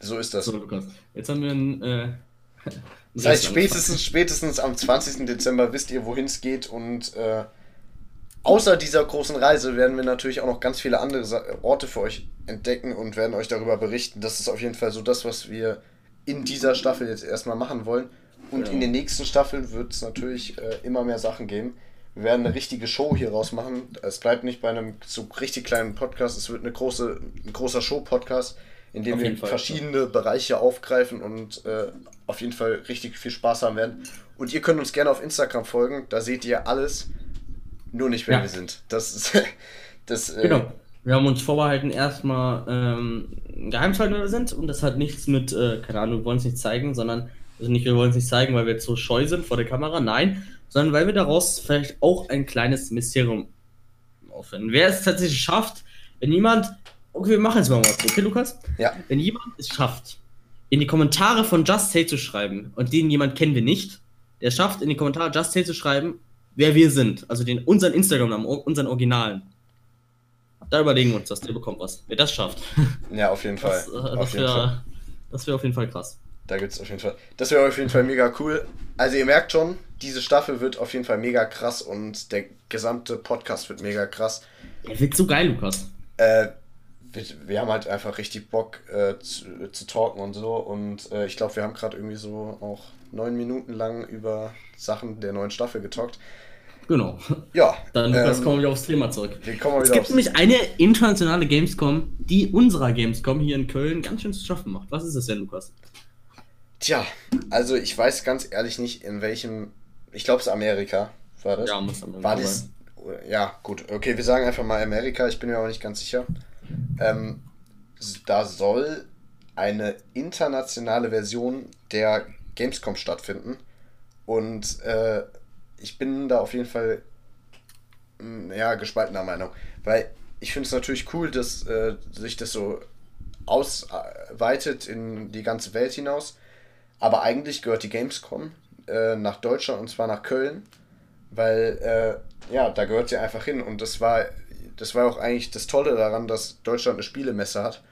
Speaker 2: So ist das. So,
Speaker 1: Lukas. Jetzt haben wir ein. Äh,
Speaker 2: das heißt, spätestens, spätestens am 20. Dezember wisst ihr, wohin es geht. Und äh, außer dieser großen Reise werden wir natürlich auch noch ganz viele andere Orte für euch entdecken und werden euch darüber berichten. Das ist auf jeden Fall so das, was wir in dieser Staffel jetzt erstmal machen wollen. Und ja. in den nächsten Staffeln wird es natürlich äh, immer mehr Sachen geben. Wir werden eine richtige Show hier raus machen. Es bleibt nicht bei einem so richtig kleinen Podcast. Es wird eine große, ein großer Show-Podcast in dem wir verschiedene Fall. Bereiche aufgreifen und äh, auf jeden Fall richtig viel Spaß haben werden. Und ihr könnt uns gerne auf Instagram folgen, da seht ihr alles, nur nicht, wer ja. wir sind. Das ist. das,
Speaker 1: äh, genau. Wir haben uns vorbehalten, erstmal ähm, Geheimschalter sind und das hat nichts mit, äh, keine Ahnung, wir wollen es nicht zeigen, sondern, also nicht, wir wollen es nicht zeigen, weil wir jetzt so scheu sind vor der Kamera, nein, sondern weil wir daraus vielleicht auch ein kleines Mysterium auffinden. Wer es tatsächlich schafft, wenn jemand Okay, wir machen jetzt mal was. Okay, Lukas?
Speaker 2: Ja.
Speaker 1: Wenn jemand es schafft, in die Kommentare von Just Say zu schreiben, und den jemand kennen wir nicht, der schafft, in die Kommentare Just Say zu schreiben, wer wir sind. Also den, unseren Instagram-Namen, unseren Originalen. Da überlegen wir uns das, der bekommt was. Wer das schafft.
Speaker 2: Ja, auf jeden Fall.
Speaker 1: Das, äh, das wäre wär auf jeden Fall krass.
Speaker 2: Da gibt es auf jeden Fall. Das wäre auf jeden Fall mega cool. Also ihr merkt schon, diese Staffel wird auf jeden Fall mega krass und der gesamte Podcast wird mega krass.
Speaker 1: Er wird so geil, Lukas.
Speaker 2: Äh, wir, wir, haben halt einfach richtig Bock äh, zu, zu talken und so. Und äh, ich glaube, wir haben gerade irgendwie so auch neun Minuten lang über Sachen der neuen Staffel getalkt.
Speaker 1: Genau.
Speaker 2: Ja.
Speaker 1: Dann ähm, kommen wir aufs Thema zurück. Es gibt nämlich eine internationale Gamescom, die unserer Gamescom hier in Köln ganz schön zu schaffen macht. Was ist das denn, Lukas?
Speaker 2: Tja, also ich weiß ganz ehrlich nicht, in welchem. Ich glaube, es ist Amerika. War das?
Speaker 1: Ja, muss Amerika
Speaker 2: War das. Ja, gut. Okay, wir sagen einfach mal Amerika. Ich bin mir auch nicht ganz sicher. Ähm, da soll eine internationale Version der Gamescom stattfinden. Und äh, ich bin da auf jeden Fall mm, ja, gespaltener Meinung. Weil ich finde es natürlich cool, dass äh, sich das so ausweitet in die ganze Welt hinaus. Aber eigentlich gehört die Gamescom äh, nach Deutschland und zwar nach Köln. Weil, äh, ja, da gehört sie einfach hin. Und das war, das war auch eigentlich das Tolle daran, dass Deutschland eine Spielemesse hat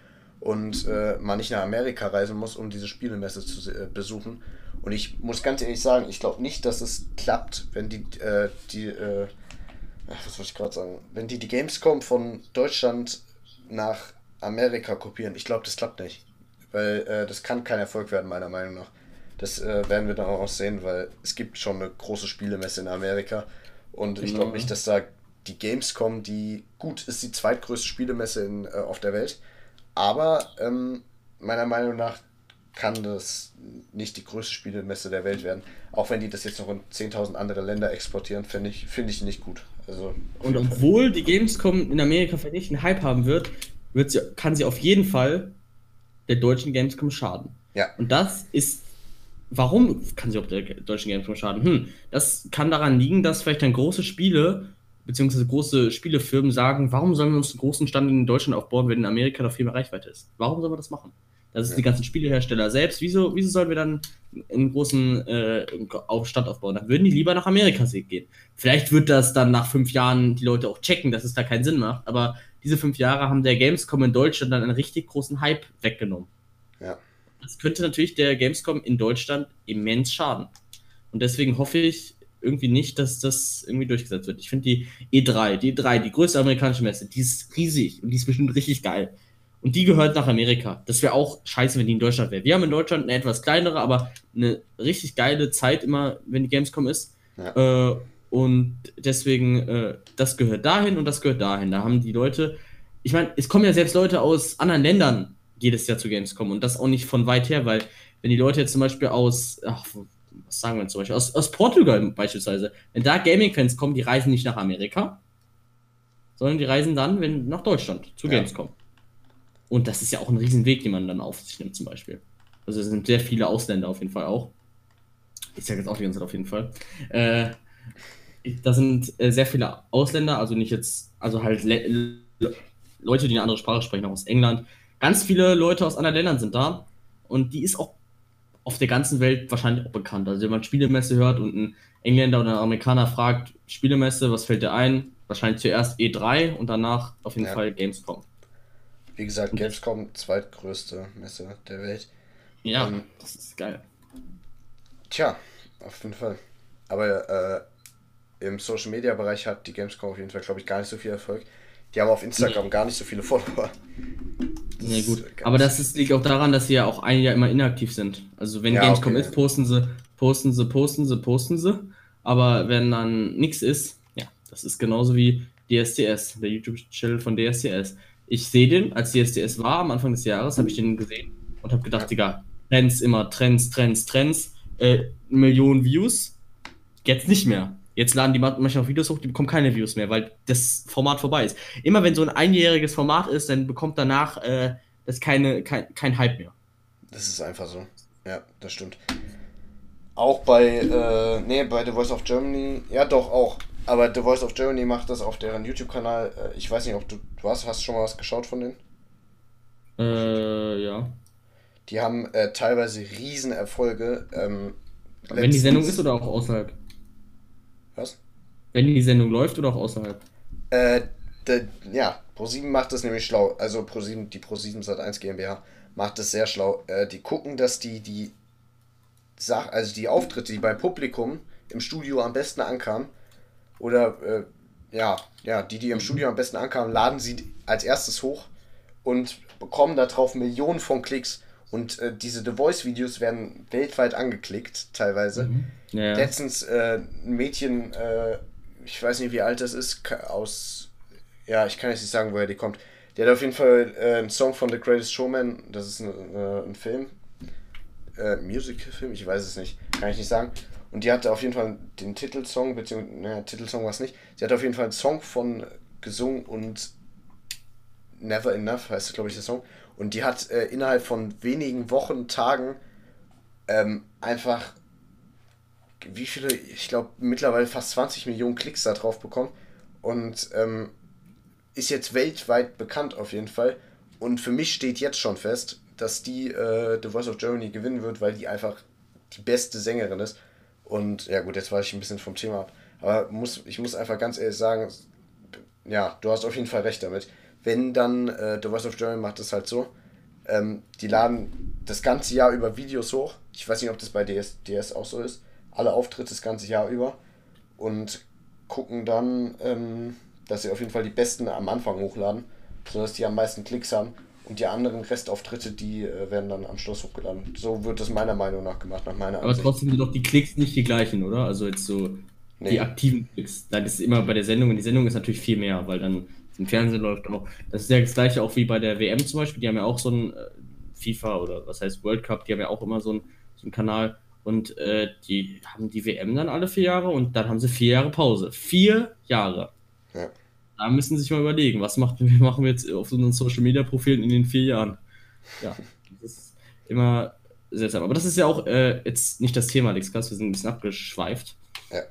Speaker 2: und äh, man nicht nach Amerika reisen muss, um diese Spielemesse zu äh, besuchen. Und ich muss ganz ehrlich sagen, ich glaube nicht, dass es klappt, wenn die, äh, die, äh, was wollte ich gerade sagen, wenn die die Gamescom von Deutschland nach Amerika kopieren. Ich glaube, das klappt nicht. Weil äh, das kann kein Erfolg werden, meiner Meinung nach. Das äh, werden wir dann auch sehen, weil es gibt schon eine große Spielemesse in Amerika. Und ich glaube nicht, dass da die Gamescom, die gut ist, die zweitgrößte Spielemesse in, äh, auf der Welt. Aber ähm, meiner Meinung nach kann das nicht die größte Spielemesse der Welt werden. Auch wenn die das jetzt noch in 10.000 andere Länder exportieren, finde ich, find ich nicht gut. Also,
Speaker 1: Und obwohl die Gamescom in Amerika vielleicht einen Hype haben wird, wird sie, kann sie auf jeden Fall der deutschen Gamescom schaden.
Speaker 2: Ja.
Speaker 1: Und das ist. Warum kann sie auch der deutschen Gamescom schaden? Hm, das kann daran liegen, dass vielleicht dann große Spiele beziehungsweise große Spielefirmen sagen, warum sollen wir uns einen großen Stand in Deutschland aufbauen, wenn in Amerika noch viel mehr Reichweite ist? Warum sollen wir das machen? Das ist ja. die ganzen Spielehersteller selbst. Wieso, wieso sollen wir dann einen großen äh, Stand aufbauen? Dann würden die lieber nach Amerika gehen. Vielleicht wird das dann nach fünf Jahren die Leute auch checken, dass es da keinen Sinn macht, aber diese fünf Jahre haben der Gamescom in Deutschland dann einen richtig großen Hype weggenommen.
Speaker 2: Ja.
Speaker 1: Das könnte natürlich der Gamescom in Deutschland immens schaden. Und deswegen hoffe ich, irgendwie nicht, dass das irgendwie durchgesetzt wird. Ich finde die E3, die E3, die größte amerikanische Messe, die ist riesig und die ist bestimmt richtig geil. Und die gehört nach Amerika. Das wäre auch scheiße, wenn die in Deutschland wäre. Wir haben in Deutschland eine etwas kleinere, aber eine richtig geile Zeit immer, wenn die Gamescom ist. Ja. Äh, und deswegen, äh, das gehört dahin und das gehört dahin. Da haben die Leute, ich meine, es kommen ja selbst Leute aus anderen Ländern jedes Jahr zu Gamescom und das auch nicht von weit her, weil wenn die Leute jetzt zum Beispiel aus, ach, was sagen wir zum Beispiel, aus, aus Portugal beispielsweise, wenn da Gaming-Fans kommen, die reisen nicht nach Amerika, sondern die reisen dann wenn, nach Deutschland zu ja. Gamescom. Und das ist ja auch ein Riesenweg, den man dann auf sich nimmt, zum Beispiel. Also es sind sehr viele Ausländer auf jeden Fall auch. Ich sage jetzt auch die ganze Zeit auf jeden Fall. Äh, da sind äh, sehr viele Ausländer, also nicht jetzt, also halt Le Leute, die eine andere Sprache sprechen, auch aus England. Ganz viele Leute aus anderen Ländern sind da. Und die ist auch auf der ganzen Welt wahrscheinlich auch bekannt. Also wenn man Spielemesse hört und ein Engländer oder ein Amerikaner fragt, Spielemesse, was fällt dir ein? Wahrscheinlich zuerst E3 und danach auf jeden ja. Fall Gamescom.
Speaker 2: Wie gesagt, Gamescom, zweitgrößte Messe der Welt.
Speaker 1: Ja, ähm, das ist geil.
Speaker 2: Tja, auf jeden Fall. Aber äh, im Social Media Bereich hat die Gamescom auf jeden Fall, glaube ich, gar nicht so viel Erfolg. Die haben auf Instagram nee. gar nicht so viele Follower.
Speaker 1: Ja, gut. Aber das ist, liegt auch daran, dass sie ja auch ein Jahr immer inaktiv sind. Also wenn ja, Gamescom okay. ist, posten sie, posten sie, posten sie, posten sie. Aber wenn dann nichts ist, ja, das ist genauso wie DSDS, der YouTube-Channel von DSDS. Ich sehe den, als DSDS war am Anfang des Jahres, habe ich den gesehen und habe gedacht, ja. Digga, Trends immer, Trends, Trends, Trends, äh, Millionen Views. Jetzt nicht mehr. Jetzt laden die manchmal auch Videos hoch, die bekommen keine Views mehr, weil das Format vorbei ist. Immer wenn so ein einjähriges Format ist, dann bekommt danach äh, das keine, kein, kein Hype mehr.
Speaker 2: Das ist einfach so. Ja, das stimmt. Auch bei, äh, nee, bei The Voice of Germany, ja doch auch. Aber The Voice of Germany macht das auf deren YouTube-Kanal. Äh, ich weiß nicht, ob du, du hast, hast schon mal was geschaut von denen?
Speaker 1: Äh, ja.
Speaker 2: Die haben äh, teilweise Riesenerfolge. Ähm,
Speaker 1: Wenn die Sendung ist oder auch außerhalb?
Speaker 2: Was?
Speaker 1: Wenn die Sendung läuft oder auch außerhalb?
Speaker 2: Äh, de, ja, ProSieben macht das nämlich schlau. Also ProSieben, die ProSieben Sat1 GmbH macht das sehr schlau. Äh, die gucken, dass die die Sach also die Auftritte, die beim Publikum im Studio am besten ankamen, oder äh, ja, ja, die, die im Studio am besten ankamen, laden sie als erstes hoch und bekommen darauf Millionen von Klicks. Und äh, diese The Voice-Videos werden weltweit angeklickt, teilweise. Mhm. Ja. Letztens äh, ein Mädchen, äh, ich weiß nicht, wie alt das ist, aus, ja, ich kann jetzt nicht sagen, woher die kommt. Der hat auf jeden Fall äh, einen Song von The Greatest Showman, das ist ein, äh, ein Film, äh, Musical-Film, ich weiß es nicht, kann ich nicht sagen. Und die hatte auf jeden Fall den Titelsong, beziehungsweise, naja, Titelsong war es nicht. Sie hat auf jeden Fall einen Song von gesungen und Never Enough heißt, glaube ich, der Song. Und die hat äh, innerhalb von wenigen Wochen, Tagen ähm, einfach, wie viele, ich glaube, mittlerweile fast 20 Millionen Klicks da drauf bekommen. Und ähm, ist jetzt weltweit bekannt auf jeden Fall. Und für mich steht jetzt schon fest, dass die äh, The Voice of Germany gewinnen wird, weil die einfach die beste Sängerin ist. Und ja gut, jetzt war ich ein bisschen vom Thema ab. Aber muss, ich muss einfach ganz ehrlich sagen, ja, du hast auf jeden Fall recht damit. Wenn dann, äh, The Voice of Germany macht es halt so, ähm, die laden das ganze Jahr über Videos hoch. Ich weiß nicht, ob das bei DS, DS auch so ist. Alle Auftritte das ganze Jahr über. Und gucken dann, ähm, dass sie auf jeden Fall die besten am Anfang hochladen, sodass die am meisten Klicks haben. Und die anderen Restauftritte, die äh, werden dann am Schluss hochgeladen. So wird das meiner Meinung nach gemacht, nach meiner
Speaker 1: Aber Ansicht. trotzdem sind doch die Klicks nicht die gleichen, oder? Also jetzt so nee. die aktiven Klicks. Dann ist immer bei der Sendung, und die Sendung ist natürlich viel mehr, weil dann im Fernsehen läuft auch. Das ist ja das gleiche auch wie bei der WM zum Beispiel. Die haben ja auch so ein äh, FIFA oder was heißt World Cup, die haben ja auch immer so einen so Kanal. Und äh, die haben die WM dann alle vier Jahre und dann haben sie vier Jahre Pause. Vier Jahre. Ja. Da müssen sie sich mal überlegen, was macht, machen wir jetzt auf unseren Social Media Profilen in den vier Jahren? Ja, das ist immer seltsam. Aber das ist ja auch äh, jetzt nicht das Thema, Alex Kass, wir sind ein bisschen abgeschweift. Ja.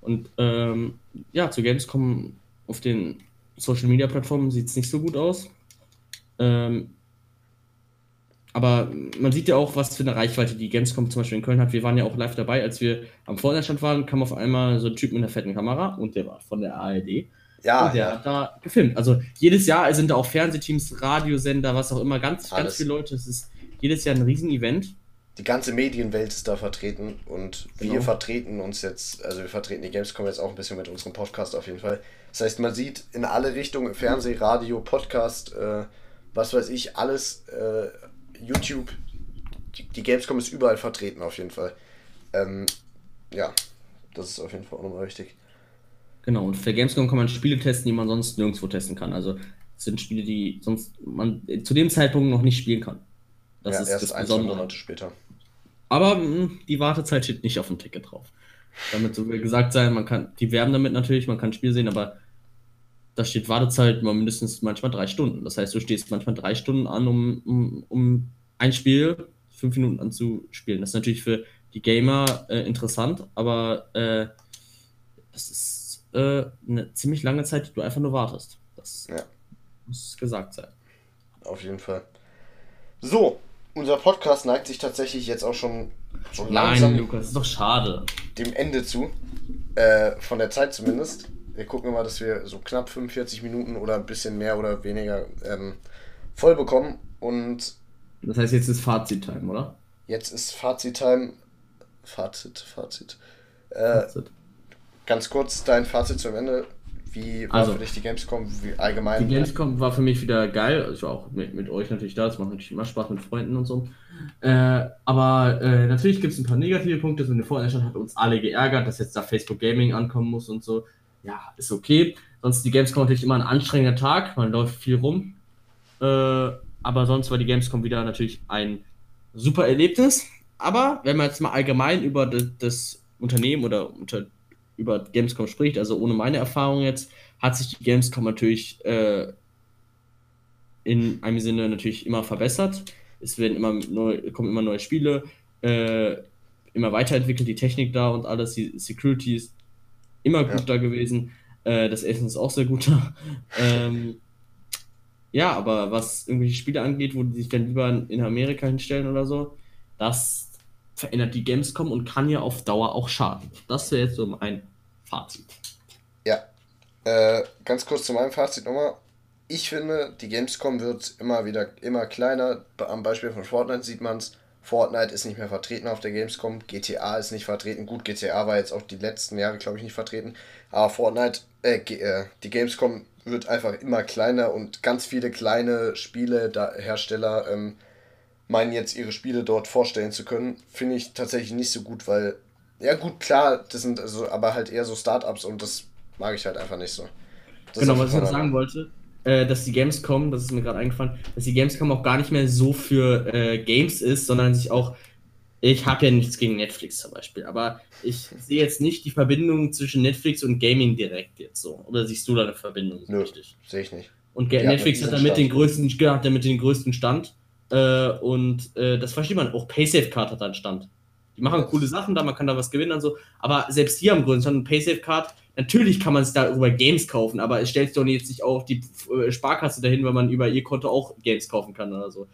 Speaker 1: Und ähm, ja, zu Gamescom auf den Social Media Plattformen sieht es nicht so gut aus. Ähm, aber man sieht ja auch, was für eine Reichweite die Gamescom zum Beispiel in Köln hat. Wir waren ja auch live dabei, als wir am Vorderstand waren, kam auf einmal so ein Typ mit einer fetten Kamera und der war von der ARD. Ja, und der ja. hat da gefilmt. Also jedes Jahr sind da auch Fernsehteams, Radiosender, was auch immer, ganz, Alles. ganz viele Leute. Es ist jedes Jahr ein Riesenevent.
Speaker 2: Die ganze Medienwelt ist da vertreten und genau. wir vertreten uns jetzt, also wir vertreten die Gamescom jetzt auch ein bisschen mit unserem Podcast auf jeden Fall. Das heißt, man sieht in alle Richtungen, Fernseh, Radio, Podcast, äh, was weiß ich, alles, äh, YouTube, die, die, Gamescom ist überall vertreten auf jeden Fall. Ähm, ja, das ist auf jeden Fall auch nochmal wichtig.
Speaker 1: Genau, und für Gamescom kann man Spiele testen, die man sonst nirgendwo testen kann. Also es sind Spiele, die sonst man zu dem Zeitpunkt noch nicht spielen kann. Das ja, ist erst das ein, Besondere. Monate später. Aber mh, hm, die Wartezeit steht nicht auf dem Ticket drauf. Damit so gesagt sein, man kann, die werben damit natürlich, man kann ein Spiel sehen, aber da steht Wartezeit mal mindestens manchmal drei Stunden. Das heißt, du stehst manchmal drei Stunden an, um, um, um ein Spiel fünf Minuten anzuspielen. Das ist natürlich für die Gamer äh, interessant, aber äh, das ist äh, eine ziemlich lange Zeit, die du einfach nur wartest. Das ja. muss gesagt sein.
Speaker 2: Auf jeden Fall. So, unser Podcast neigt sich tatsächlich jetzt auch schon, schon Nein, langsam
Speaker 1: Lukas, ist doch schade.
Speaker 2: Dem Ende zu. Äh, von der Zeit zumindest. Wir gucken mal, dass wir so knapp 45 Minuten oder ein bisschen mehr oder weniger ähm, voll bekommen. Und
Speaker 1: das heißt, jetzt ist Fazit-Time, oder?
Speaker 2: Jetzt ist Fazit-Time. Fazit, Fazit. Äh, Fazit ganz kurz dein Fazit zum Ende. Wie war also, für dich die Gamescom wie allgemein?
Speaker 1: Die Gamescom war für mich wieder geil. Ich war auch mit, mit euch natürlich da. Es macht natürlich immer Spaß mit Freunden und so. Äh, aber äh, natürlich gibt es ein paar negative Punkte. So eine Vorherrschaft hat uns alle geärgert, dass jetzt da Facebook Gaming ankommen muss und so. Ja, ist okay. Sonst die Gamescom natürlich immer ein anstrengender Tag. Man läuft viel rum. Äh, aber sonst war die Gamescom wieder natürlich ein super Erlebnis. Aber wenn man jetzt mal allgemein über das, das Unternehmen oder unter über Gamescom spricht, also ohne meine Erfahrung jetzt, hat sich die Gamescom natürlich äh, in einem Sinne natürlich immer verbessert. Es werden immer neu, kommen immer neue Spiele, äh, immer weiterentwickelt, die Technik da und alles, die Security ist immer gut ja. da gewesen. Äh, das Essen ist auch sehr gut da. ähm, ja, aber was irgendwelche Spiele angeht, wo die sich dann lieber in Amerika hinstellen oder so, das verändert die Gamescom und kann ja auf Dauer auch schaden. Das wäre jetzt so mein Fazit.
Speaker 2: Ja, äh, ganz kurz zu meinem Fazit nochmal. Ich finde, die Gamescom wird immer wieder immer kleiner. Am Beispiel von Fortnite sieht man es. Fortnite ist nicht mehr vertreten auf der Gamescom, GTA ist nicht vertreten. Gut, GTA war jetzt auch die letzten Jahre, glaube ich, nicht vertreten. Aber Fortnite, äh, äh, die Gamescom wird einfach immer kleiner und ganz viele kleine Spiele, da Hersteller ähm, meinen jetzt ihre Spiele dort vorstellen zu können. Finde ich tatsächlich nicht so gut, weil, ja gut, klar, das sind also, aber halt eher so Startups und das mag ich halt einfach nicht so. Das
Speaker 1: genau, was ich noch sagen wollte, äh, dass die Gamescom, das ist mir gerade eingefallen, dass die Gamescom auch gar nicht mehr so für äh, Games ist, sondern sich auch. Ich habe ja nichts gegen Netflix zum Beispiel, aber ich sehe jetzt nicht die Verbindung zwischen Netflix und Gaming direkt jetzt so. Oder siehst du da eine Verbindung?
Speaker 2: Nö, richtig? Sehe ich nicht.
Speaker 1: Und die Netflix hat damit den größten, hat damit den größten Stand. Äh, und äh, das versteht man. Auch PaySafe-Card hat einen Stand. Die machen coole Sachen da, man kann da was gewinnen und so. Aber selbst die haben größten Stand. Und PaySafe-Card Natürlich kann man sich da über Games kaufen, aber es stellt doch jetzt nicht auch die äh, Sparkasse dahin, weil man über ihr Konto auch Games kaufen kann oder so.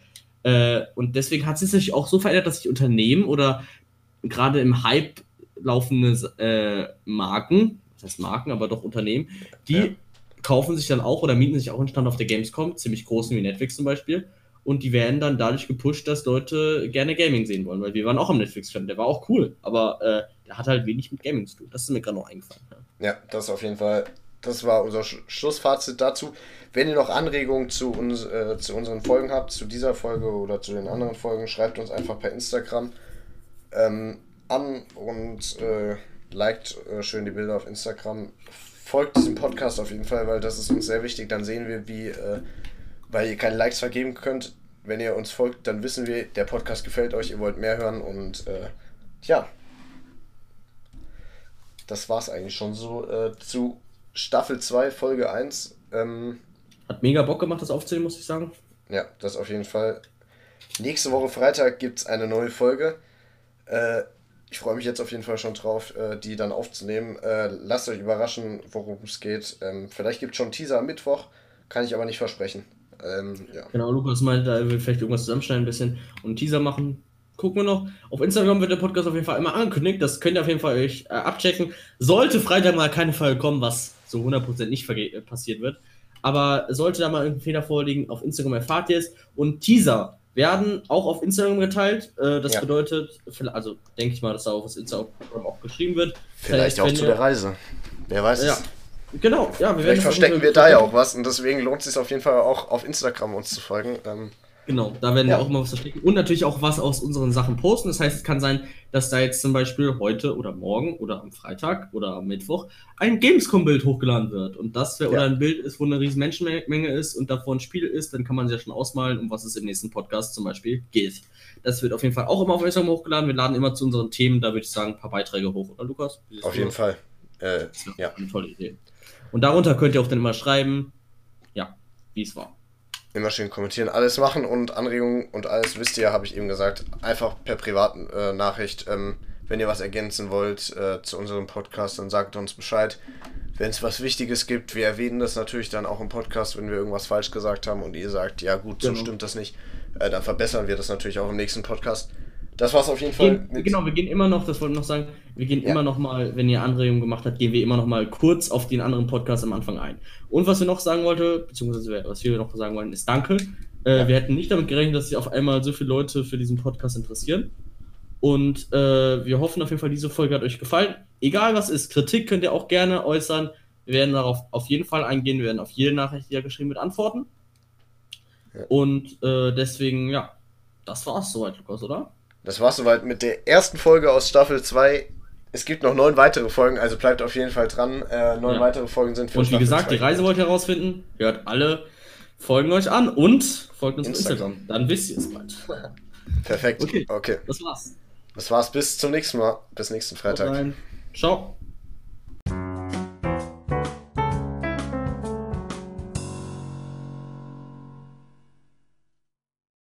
Speaker 1: Äh, und deswegen hat es sich auch so verändert, dass sich Unternehmen oder gerade im Hype laufende äh, Marken, das heißt Marken, aber doch Unternehmen, die ja. kaufen sich dann auch oder mieten sich auch einen Stand auf der Gamescom, ziemlich großen wie Netflix zum Beispiel. Und die werden dann dadurch gepusht, dass Leute gerne Gaming sehen wollen, weil wir waren auch am Netflix-Stand, der war auch cool, aber äh, der hat halt wenig mit Gaming zu tun. Das ist mir gerade noch eingefallen. Ja.
Speaker 2: Ja, das auf jeden Fall, das war unser Schlussfazit dazu. Wenn ihr noch Anregungen zu, uns, äh, zu unseren Folgen habt, zu dieser Folge oder zu den anderen Folgen, schreibt uns einfach per Instagram ähm, an und äh, liked äh, schön die Bilder auf Instagram. Folgt diesem Podcast auf jeden Fall, weil das ist uns sehr wichtig. Dann sehen wir, wie, äh, weil ihr keine Likes vergeben könnt. Wenn ihr uns folgt, dann wissen wir, der Podcast gefällt euch, ihr wollt mehr hören und äh, ja, das war es eigentlich schon so äh, zu Staffel 2, Folge 1. Ähm,
Speaker 1: Hat mega Bock gemacht, das aufzählen, muss ich sagen.
Speaker 2: Ja, das auf jeden Fall. Nächste Woche Freitag gibt es eine neue Folge. Äh, ich freue mich jetzt auf jeden Fall schon drauf, äh, die dann aufzunehmen. Äh, lasst euch überraschen, worum es geht. Ähm, vielleicht gibt es schon einen Teaser am Mittwoch, kann ich aber nicht versprechen. Ähm, ja.
Speaker 1: Genau, Lukas meinte, er will vielleicht irgendwas zusammenschneiden ein bisschen und einen Teaser machen gucken wir noch. Auf Instagram wird der Podcast auf jeden Fall immer angekündigt. Das könnt ihr auf jeden Fall euch äh, abchecken. Sollte Freitag mal keine Folge kommen, was so 100% nicht äh, passiert wird. Aber sollte da mal irgendein Fehler vorliegen, auf Instagram erfahrt ihr es. Und Teaser werden auch auf Instagram geteilt. Äh, das ja. bedeutet, also denke ich mal, dass da auf Instagram auch geschrieben wird.
Speaker 2: Vielleicht heißt, auch zu der Reise. Wer weiß
Speaker 1: ja. Genau, ja.
Speaker 2: Wir Vielleicht verstecken wir da ja auch was und deswegen lohnt es sich auf jeden Fall auch auf Instagram uns zu folgen. Ähm,
Speaker 1: Genau, da werden ja. wir auch immer was verstecken. Und natürlich auch was aus unseren Sachen posten. Das heißt, es kann sein, dass da jetzt zum Beispiel heute oder morgen oder am Freitag oder am Mittwoch ein Gamescom-Bild hochgeladen wird. Und das wäre ja. oder ein Bild ist, wo eine riesen Menschenmenge ist und davor ein Spiel ist, dann kann man sich ja schon ausmalen, um was es im nächsten Podcast zum Beispiel geht. Das wird auf jeden Fall auch immer auf Instagram hochgeladen. Wir laden immer zu unseren Themen, da würde ich sagen, ein paar Beiträge hoch, oder Lukas?
Speaker 2: Auf jeden Fall. Äh, ja.
Speaker 1: Eine tolle Idee. Und darunter könnt ihr auch dann immer schreiben, ja, wie es war.
Speaker 2: Immer schön kommentieren, alles machen und Anregungen und alles, wisst ihr, habe ich eben gesagt, einfach per privaten äh, Nachricht. Ähm, wenn ihr was ergänzen wollt äh, zu unserem Podcast, dann sagt uns Bescheid. Wenn es was Wichtiges gibt, wir erwähnen das natürlich dann auch im Podcast, wenn wir irgendwas falsch gesagt haben und ihr sagt, ja gut, so genau. stimmt das nicht, äh, dann verbessern wir das natürlich auch im nächsten Podcast. Das war's auf jeden Fall.
Speaker 1: Gehen, genau, wir gehen immer noch, das wollte ich noch sagen, wir gehen ja. immer noch mal, wenn ihr Anregungen gemacht habt, gehen wir immer noch mal kurz auf den anderen Podcast am Anfang ein. Und was wir noch sagen wollten, beziehungsweise was wir noch sagen wollen, ist Danke. Äh, ja. Wir hätten nicht damit gerechnet, dass sich auf einmal so viele Leute für diesen Podcast interessieren. Und äh, wir hoffen auf jeden Fall, diese Folge hat euch gefallen. Egal was ist, Kritik könnt ihr auch gerne äußern. Wir werden darauf auf jeden Fall eingehen. Wir werden auf jede Nachricht, die ihr geschrieben wird, antworten. Ja. Und äh, deswegen, ja, das war's soweit, Lukas, oder?
Speaker 2: Das war's soweit mit der ersten Folge aus Staffel 2. Es gibt noch neun weitere Folgen, also bleibt auf jeden Fall dran. Äh, neun ja. weitere Folgen sind
Speaker 1: für Und wie Staffel gesagt, 2. die Reise wollt ihr herausfinden. Hört alle Folgen euch an und folgt uns Instagram. auf Instagram. Dann wisst ihr es bald.
Speaker 2: Perfekt.
Speaker 1: Okay. okay. Das war's.
Speaker 2: Das war's. Bis zum nächsten Mal. Bis nächsten Freitag.
Speaker 1: Ciao.